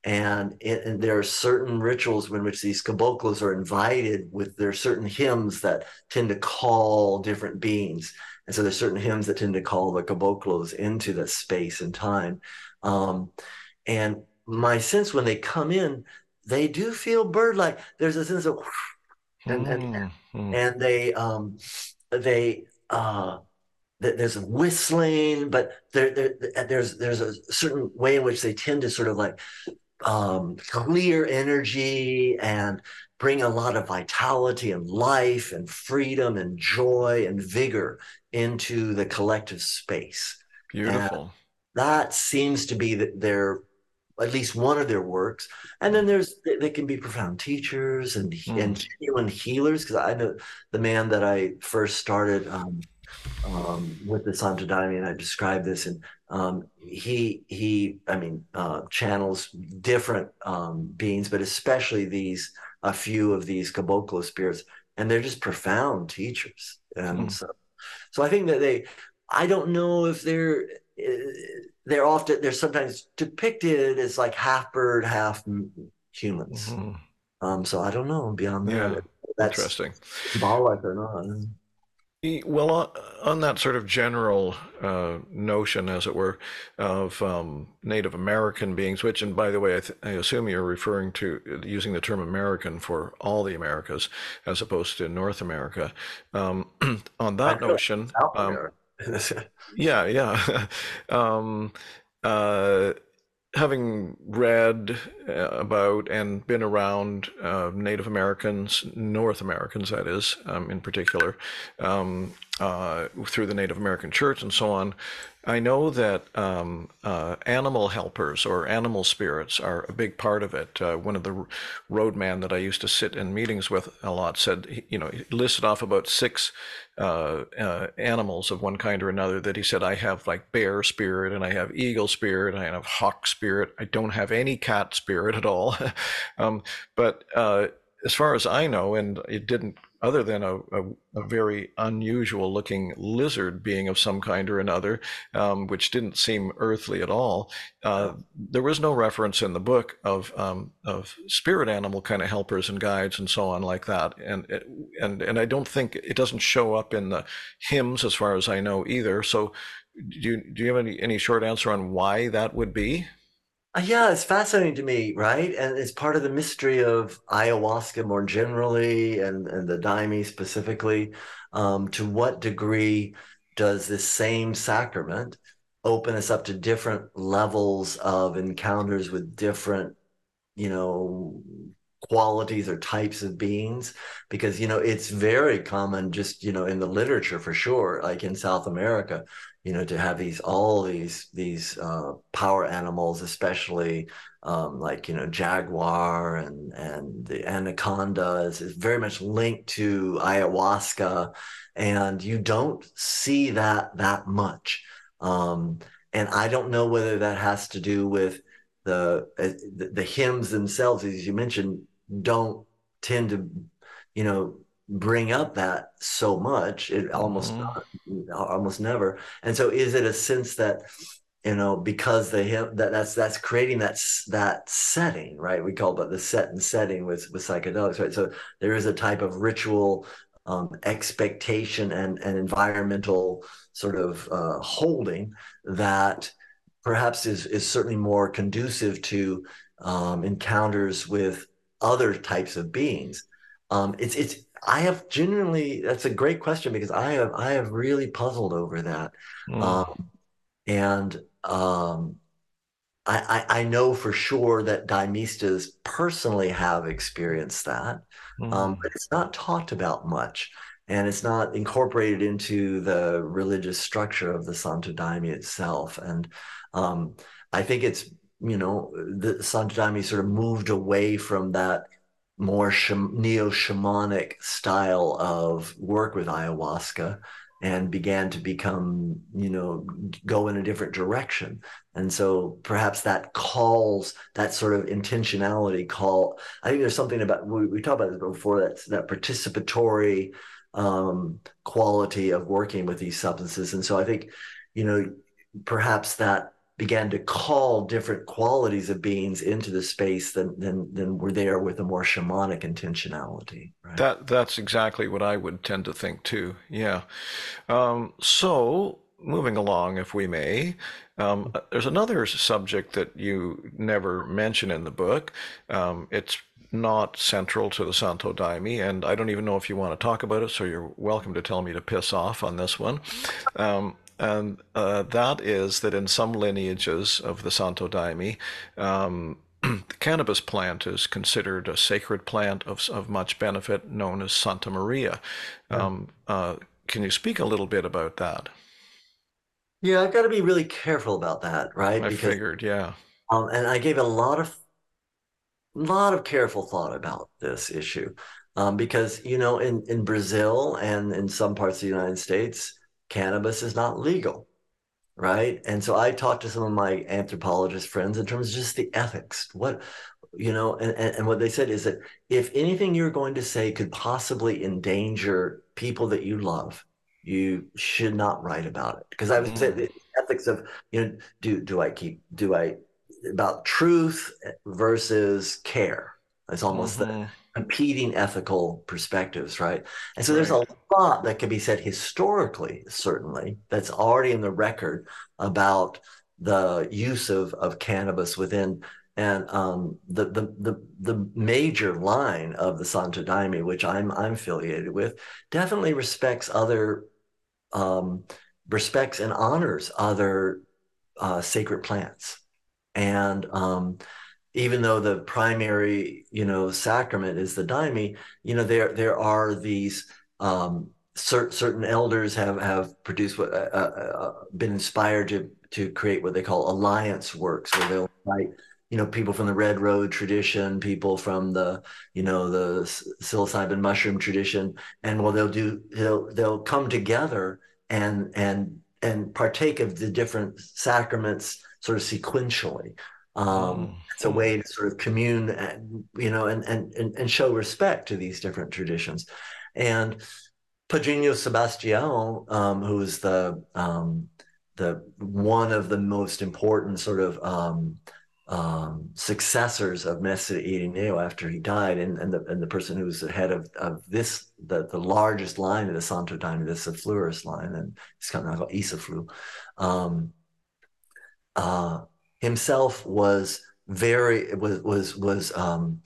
And, it, and, there are certain rituals in which these caboclos are invited with there are certain hymns that tend to call different beings. And so there's certain hymns that tend to call the caboclos into the space and time. Um, and my sense when they come in, they do feel bird-like. There's a sense of, and and, mm-hmm. and they um they uh there's a whistling, but there, there there's there's a certain way in which they tend to sort of like um, clear energy and bring a lot of vitality and life and freedom and joy and vigor into the collective space. Beautiful. That seems to be their at least one of their works. And then there's they can be profound teachers and mm. and genuine healers. Because I know the man that I first started um, um, with the Santo Daime, and I described this, and um, he he I mean uh, channels different um, beings, but especially these a few of these caboclo spirits, and they're just profound teachers. And mm. so, so I think that they. I don't know if they're they're often they're sometimes depicted as like half bird, half humans. Mm-hmm. Um, so I don't know beyond that. Yeah. That's interesting. Symbolic or not. Well, on that sort of general uh, notion, as it were, of um, Native American beings, which, and by the way, I, th- I, assume you're referring to using the term American for all the Americas as opposed to North America. Um, on that notion, um, yeah, yeah. um, uh, having read uh, about and been around uh, Native Americans, North Americans, that is, um, in particular, um, uh, through the Native American Church and so on, I know that um, uh, animal helpers or animal spirits are a big part of it. Uh, one of the roadman that I used to sit in meetings with a lot said, you know, he listed off about six uh, uh, animals of one kind or another that he said, I have like bear spirit and I have eagle spirit, and I have hawk spirit. I don't have any cat spirit at all. um, but uh, as far as I know, and it didn't other than a, a, a, very unusual looking lizard being of some kind or another, um, which didn't seem earthly at all. Uh, there was no reference in the book of um, of spirit animal kind of helpers and guides and so on like that. And and and I don't think it doesn't show up in the hymns as far as I know either. So do you, do you have any, any short answer on why that would be? Uh, yeah, it's fascinating to me, right? And it's part of the mystery of ayahuasca more generally and, and the daime specifically. Um, to what degree does this same sacrament open us up to different levels of encounters with different, you know, qualities or types of beings? Because, you know, it's very common just, you know, in the literature for sure, like in South America, you know to have these all these these uh, power animals especially um, like you know jaguar and and the anaconda is, very much linked to ayahuasca and you don't see that that much um, and i don't know whether that has to do with the, uh, the the hymns themselves as you mentioned don't tend to you know bring up that so much. It almost mm-hmm. almost never. And so is it a sense that you know because they have that that's that's creating that that setting right? We call it the set and setting with with psychedelics right? So there is a type of ritual um, expectation and and environmental sort of uh, holding that perhaps is is certainly more conducive to um, encounters with other types of beings. Um, it's it's I have genuinely that's a great question because I have I have really puzzled over that, mm. um, and um, I, I, I know for sure that Daimistas personally have experienced that, mm. um, but it's not talked about much, and it's not incorporated into the religious structure of the Santo Daime itself. And um, I think it's you know the Santo Daime sort of moved away from that more neo shamanic style of work with ayahuasca and began to become, you know, go in a different direction. And so perhaps that calls that sort of intentionality call. I think there's something about we, we talked about this before that that participatory um, quality of working with these substances. And so I think, you know, perhaps that began to call different qualities of beings into the space than than than were there with a more shamanic intentionality. Right? That that's exactly what I would tend to think too. Yeah. Um, so moving along, if we may, um, there's another subject that you never mention in the book. Um, it's not central to the Santo Daime, and I don't even know if you want to talk about it, so you're welcome to tell me to piss off on this one. Um, and uh, that is that in some lineages of the Santo Daime, um, the cannabis plant is considered a sacred plant of, of much benefit, known as Santa Maria. Um, uh, can you speak a little bit about that? Yeah, I've got to be really careful about that, right? I because, figured, yeah. Um, and I gave a lot of, lot of careful thought about this issue, um, because you know, in in Brazil and in some parts of the United States, cannabis is not legal right and so i talked to some of my anthropologist friends in terms of just the ethics what you know and, and, and what they said is that if anything you're going to say could possibly endanger people that you love you should not write about it because i would say mm. the ethics of you know do do i keep do i about truth versus care it's almost mm-hmm. the competing ethical perspectives, right? And so right. there's a lot that can be said historically, certainly, that's already in the record about the use of, of cannabis within and um, the, the the the major line of the Santo Daime, which I'm I'm affiliated with, definitely respects other um, respects and honors other uh, sacred plants, and um, even though the primary, you know, sacrament is the daime, you know, there there are these um, cer- certain elders have have produced what uh, uh, uh, been inspired to to create what they call alliance works, where they'll invite you know people from the red road tradition people from the you know the psilocybin mushroom tradition and well they'll do they'll they'll come together and and and partake of the different sacraments sort of sequentially um, mm. It's a way to sort of commune, and, you know, and, and and show respect to these different traditions. And Padrinho Sebastião, um, who is the um, the one of the most important sort of um, um, successors of Mestre Irineu after he died, and, and the and the person who was the head of, of this the, the largest line of the Santo Daime, the CEFLURIS line, and it's kind of called ICEFLU. Um, uh, himself was very was was was um,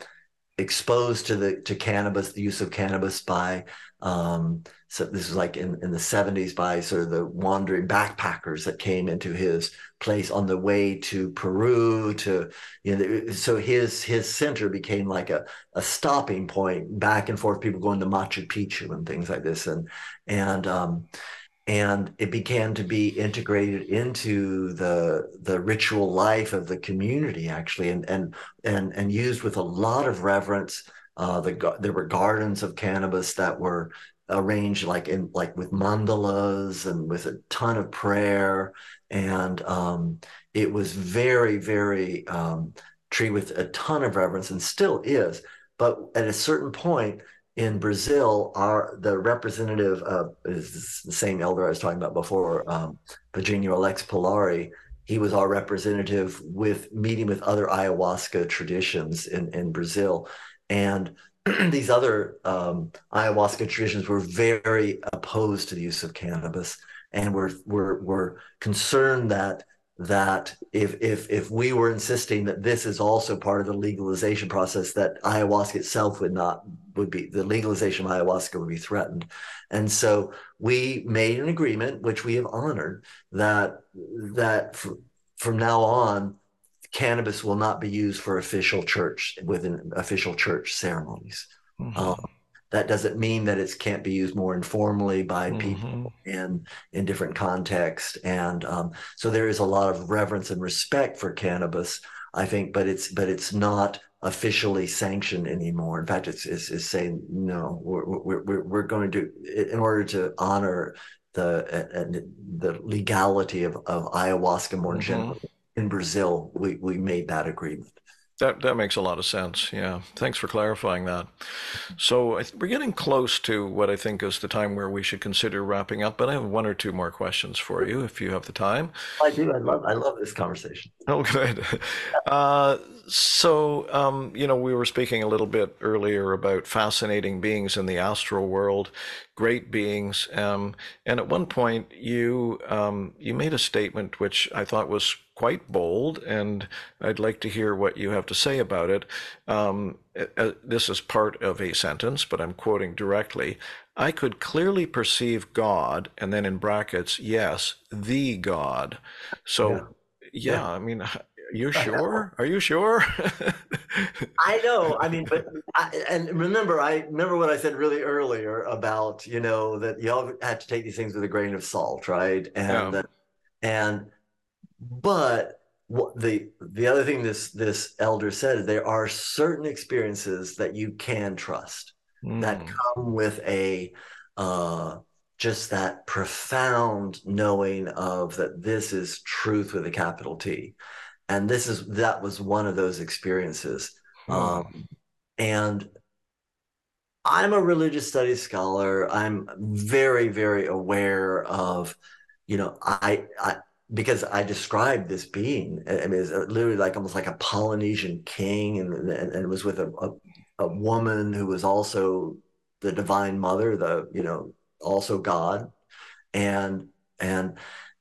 exposed to the to cannabis, the use of cannabis by um, so this was like in, in the 70s by sort of the wandering backpackers that came into his place on the way to Peru to you know so his his center became like a, a stopping point back and forth people going to Machu Picchu and things like this. And and um, and it began to be integrated into the the ritual life of the community actually and and and and used with a lot of reverence. Uh, the there were gardens of cannabis that were arranged like in like with mandalas and with a ton of prayer. And um, it was very very um, treated with a ton of reverence and still is. But at a certain point in Brazil, our the representative of is the same elder I was talking about before, um, Virginia Alex Polari. He was our representative with meeting with other ayahuasca traditions in, in Brazil. And these other um, ayahuasca traditions were very opposed to the use of cannabis and were, were, were concerned that that if if if we were insisting that this is also part of the legalization process, that ayahuasca itself would not would be the legalization of ayahuasca would be threatened, and so we made an agreement which we have honored that that from now on cannabis will not be used for official church within official church ceremonies. Mm-hmm. Um, that doesn't mean that it can't be used more informally by mm-hmm. people in in different contexts and um, so there is a lot of reverence and respect for cannabis i think but it's but it's not officially sanctioned anymore in fact it's it's, it's saying no we're, we're, we're going to in order to honor the uh, the legality of, of ayahuasca more mm-hmm. generally in brazil we we made that agreement that that makes a lot of sense. Yeah, thanks for clarifying that. So we're getting close to what I think is the time where we should consider wrapping up. But I have one or two more questions for you, if you have the time. I do. I love. I love this conversation. Oh, good. Uh, so, um, you know, we were speaking a little bit earlier about fascinating beings in the astral world, great beings, um, and at one point you um, you made a statement which I thought was quite bold, and I'd like to hear what you have to say about it. Um, uh, this is part of a sentence, but I'm quoting directly. I could clearly perceive God, and then in brackets, yes, the God. So. Yeah. Yeah, yeah, I mean, you sure? Are you sure? I know. I mean, but I, and remember, I remember what I said really earlier about you know that y'all had to take these things with a grain of salt, right? And yeah. and but what the the other thing this this elder said is there are certain experiences that you can trust mm. that come with a uh just that profound knowing of that this is truth with a capital T and this is that was one of those experiences hmm. um, and i'm a religious studies scholar i'm very very aware of you know i i because i described this being i mean it's uh, literally like almost like a polynesian king and and, and was with a, a, a woman who was also the divine mother the you know also god and and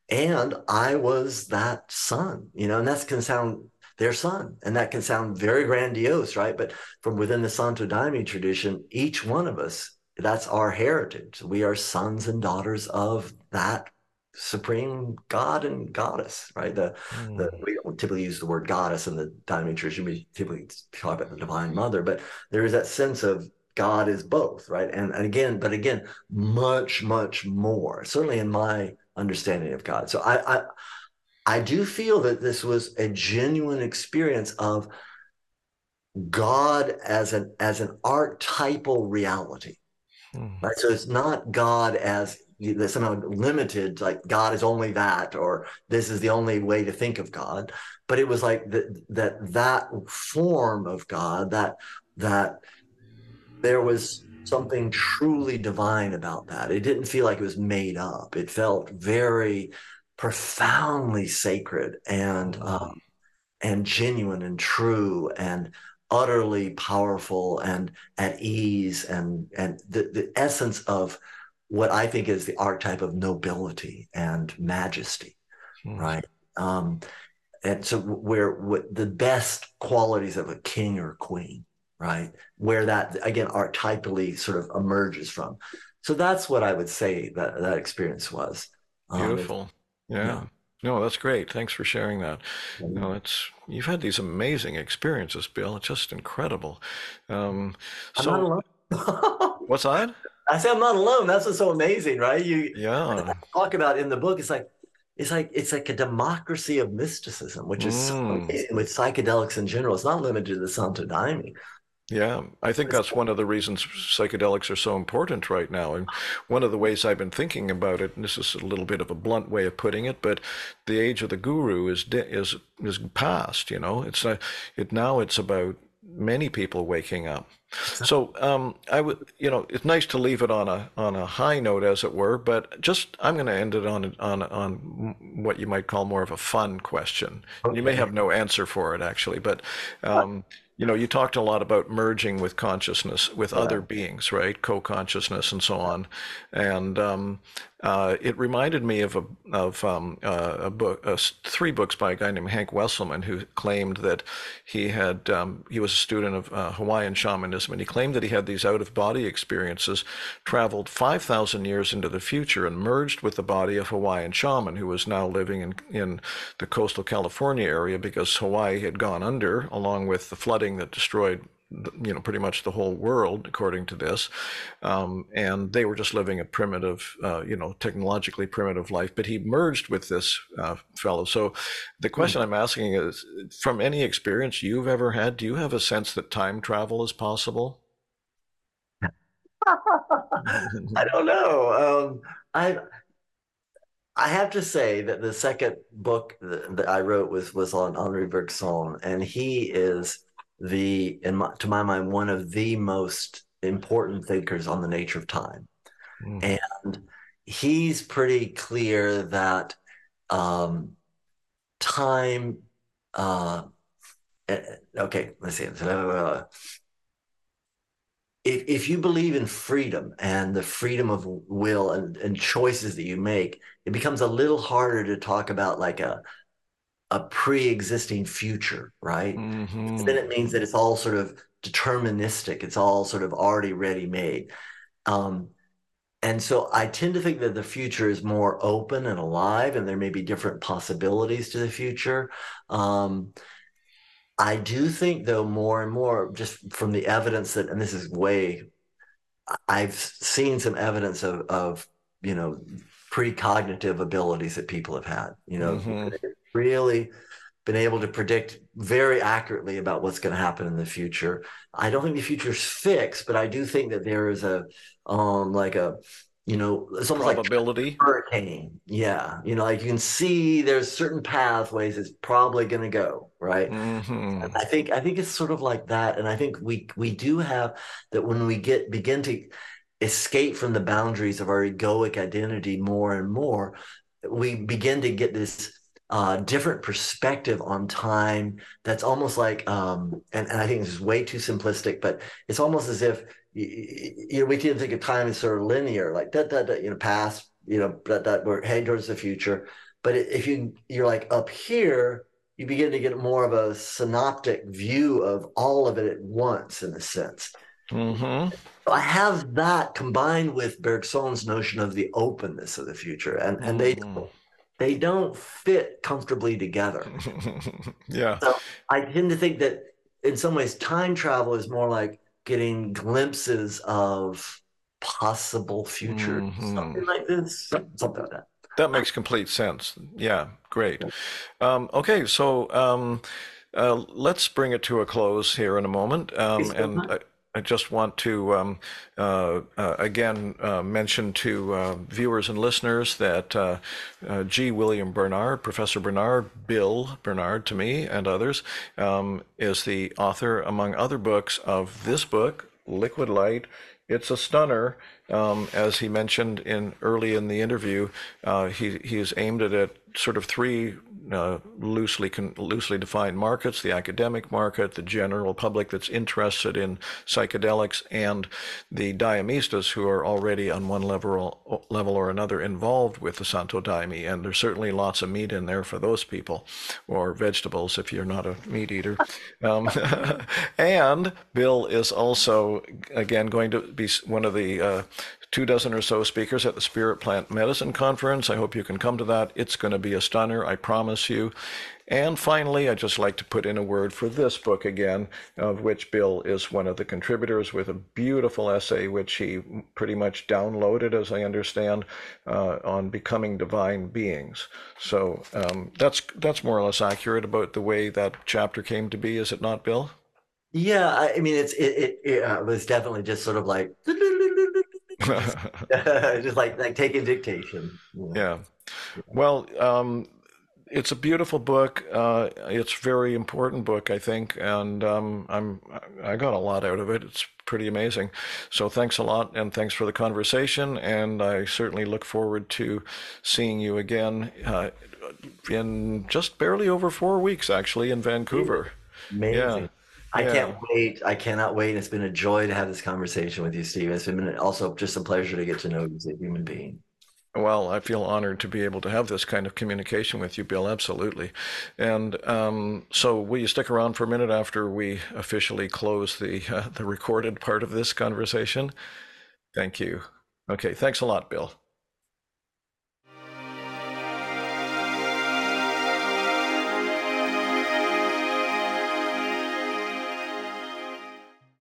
and I was that son, you know, and that can sound their son, and that can sound very grandiose, right? But from within the Santo Daime tradition, each one of us, that's our heritage. We are sons and daughters of that supreme god and goddess, right? The, mm. the hmm. we don't typically use the word goddess in the Daime tradition. We typically talk about the divine mother, but there is that sense of God is both, right? And, and again, but again, much, much more. Certainly in my understanding of God. So I, I I do feel that this was a genuine experience of God as an as an archetypal reality. Mm. Right. So it's not God as somehow limited, like God is only that, or this is the only way to think of God. But it was like that that that form of God, that that there was something truly divine about that. It didn't feel like it was made up. It felt very profoundly sacred and um, and genuine and true and utterly powerful and at ease and and the, the essence of what I think is the archetype of nobility and majesty, mm. right? Um, and so where what the best qualities of a king or queen right? Where that again archetypally sort of emerges from. So that's what I would say that that experience was. Um, Beautiful. Um, yeah. yeah. No, that's great. Thanks for sharing that. You know, it's you've had these amazing experiences, Bill. It's just incredible. Um, so, what's that? I said I'm not alone. That's what's so amazing, right? You yeah. talk about in the book. It's like it's like it's like a democracy of mysticism, which is mm. so amazing with psychedelics in general. It's not limited to the Santo Daime. Yeah, I think that's one of the reasons psychedelics are so important right now. And one of the ways I've been thinking about it, and this is a little bit of a blunt way of putting it, but the age of the guru is is is past. You know, it's it now it's about many people waking up. So um, I would, you know, it's nice to leave it on a on a high note, as it were. But just I'm going to end it on on on what you might call more of a fun question. Okay. You may have no answer for it actually, but. Um, you know, you talked a lot about merging with consciousness with yeah. other beings, right? Co-consciousness and so on. And um, uh, it reminded me of a of um, uh, a book, uh, three books by a guy named Hank Wesselman, who claimed that he had um, he was a student of uh, Hawaiian shamanism, and he claimed that he had these out of body experiences, traveled five thousand years into the future, and merged with the body of Hawaiian shaman who was now living in in the coastal California area because Hawaii had gone under along with the flooding that destroyed you know pretty much the whole world according to this. Um, and they were just living a primitive uh, you know technologically primitive life. But he merged with this uh, fellow. So the question i'm asking is from any experience you've ever had do you have a sense that time travel is possible? I don't know. Um, i I have to say that the second book that I wrote was was on Henri Bergson, and he is the, in my, to my mind, one of the most important thinkers on the nature of time. Mm. And he's pretty clear that um, time, uh, eh, okay, let's see. If, if you believe in freedom and the freedom of will and, and choices that you make, it becomes a little harder to talk about like a a pre-existing future, right? Mm-hmm. Then it means that it's all sort of deterministic. It's all sort of already ready-made. Um, and so I tend to think that the future is more open and alive, and there may be different possibilities to the future. Um, I do think, though, more and more, just from the evidence that, and this is way, I've seen some evidence of, of you know, precognitive abilities that people have had. You know, mm-hmm really been able to predict very accurately about what's going to happen in the future. I don't think the future is fixed, but I do think that there is a um like a you know it's almost probability like hurricane. Yeah, you know, like you can see there's certain pathways it's probably going to go right. Mm-hmm. I think I think it's sort of like that, and I think we we do have that when we get begin to escape from the boundaries of our egoic identity more and more we begin to get this uh, different perspective on time that's almost like um, and, and i think this is way too simplistic but it's almost as if you, you know we to think of time as sort of linear like that that you know past you know that that we're heading towards the future. But if you you're like up here you begin to get more of a synoptic view of all of it at once in a sense. Mm-hmm. I have that combined with Bergson's notion of the openness of the future, and and they mm they don't fit comfortably together. yeah. So I tend to think that in some ways, time travel is more like getting glimpses of possible future, mm-hmm. something like this, something like that. That makes complete sense. Yeah, great. Um, okay, so um, uh, let's bring it to a close here in a moment. Um, and I just want to um, uh, uh, again uh, mention to uh, viewers and listeners that uh, uh, G. William Barnard, Professor Barnard, Bill Barnard to me and others, um, is the author, among other books, of this book, Liquid Light. It's a stunner. Um, as he mentioned in early in the interview, he he is aimed at sort of three uh, loosely con- loosely defined markets: the academic market, the general public that's interested in psychedelics, and the daimistas who are already on one level level or another involved with the Santo Daime. And there's certainly lots of meat in there for those people, or vegetables if you're not a meat eater. Um, and Bill is also again going to be one of the uh, two dozen or so speakers at the Spirit Plant Medicine Conference. I hope you can come to that. It's going to be a stunner, I promise you. And finally, I'd just like to put in a word for this book again, of which Bill is one of the contributors with a beautiful essay, which he pretty much downloaded, as I understand, uh, on becoming divine beings. So um, that's that's more or less accurate about the way that chapter came to be, is it not, Bill? Yeah, I mean, it's it, it, it uh, was definitely just sort of like just like like taking dictation. Yeah. Well, um, it's a beautiful book. Uh, it's a very important book, I think, and um, I'm I got a lot out of it. It's pretty amazing. So thanks a lot, and thanks for the conversation. And I certainly look forward to seeing you again uh, in just barely over four weeks, actually, in Vancouver. Amazing. Yeah. I yeah. can't wait. I cannot wait. It's been a joy to have this conversation with you, Steve. It's been also just a pleasure to get to know you as a human being. Well, I feel honored to be able to have this kind of communication with you, Bill. Absolutely. And um, so, will you stick around for a minute after we officially close the uh, the recorded part of this conversation? Thank you. Okay. Thanks a lot, Bill.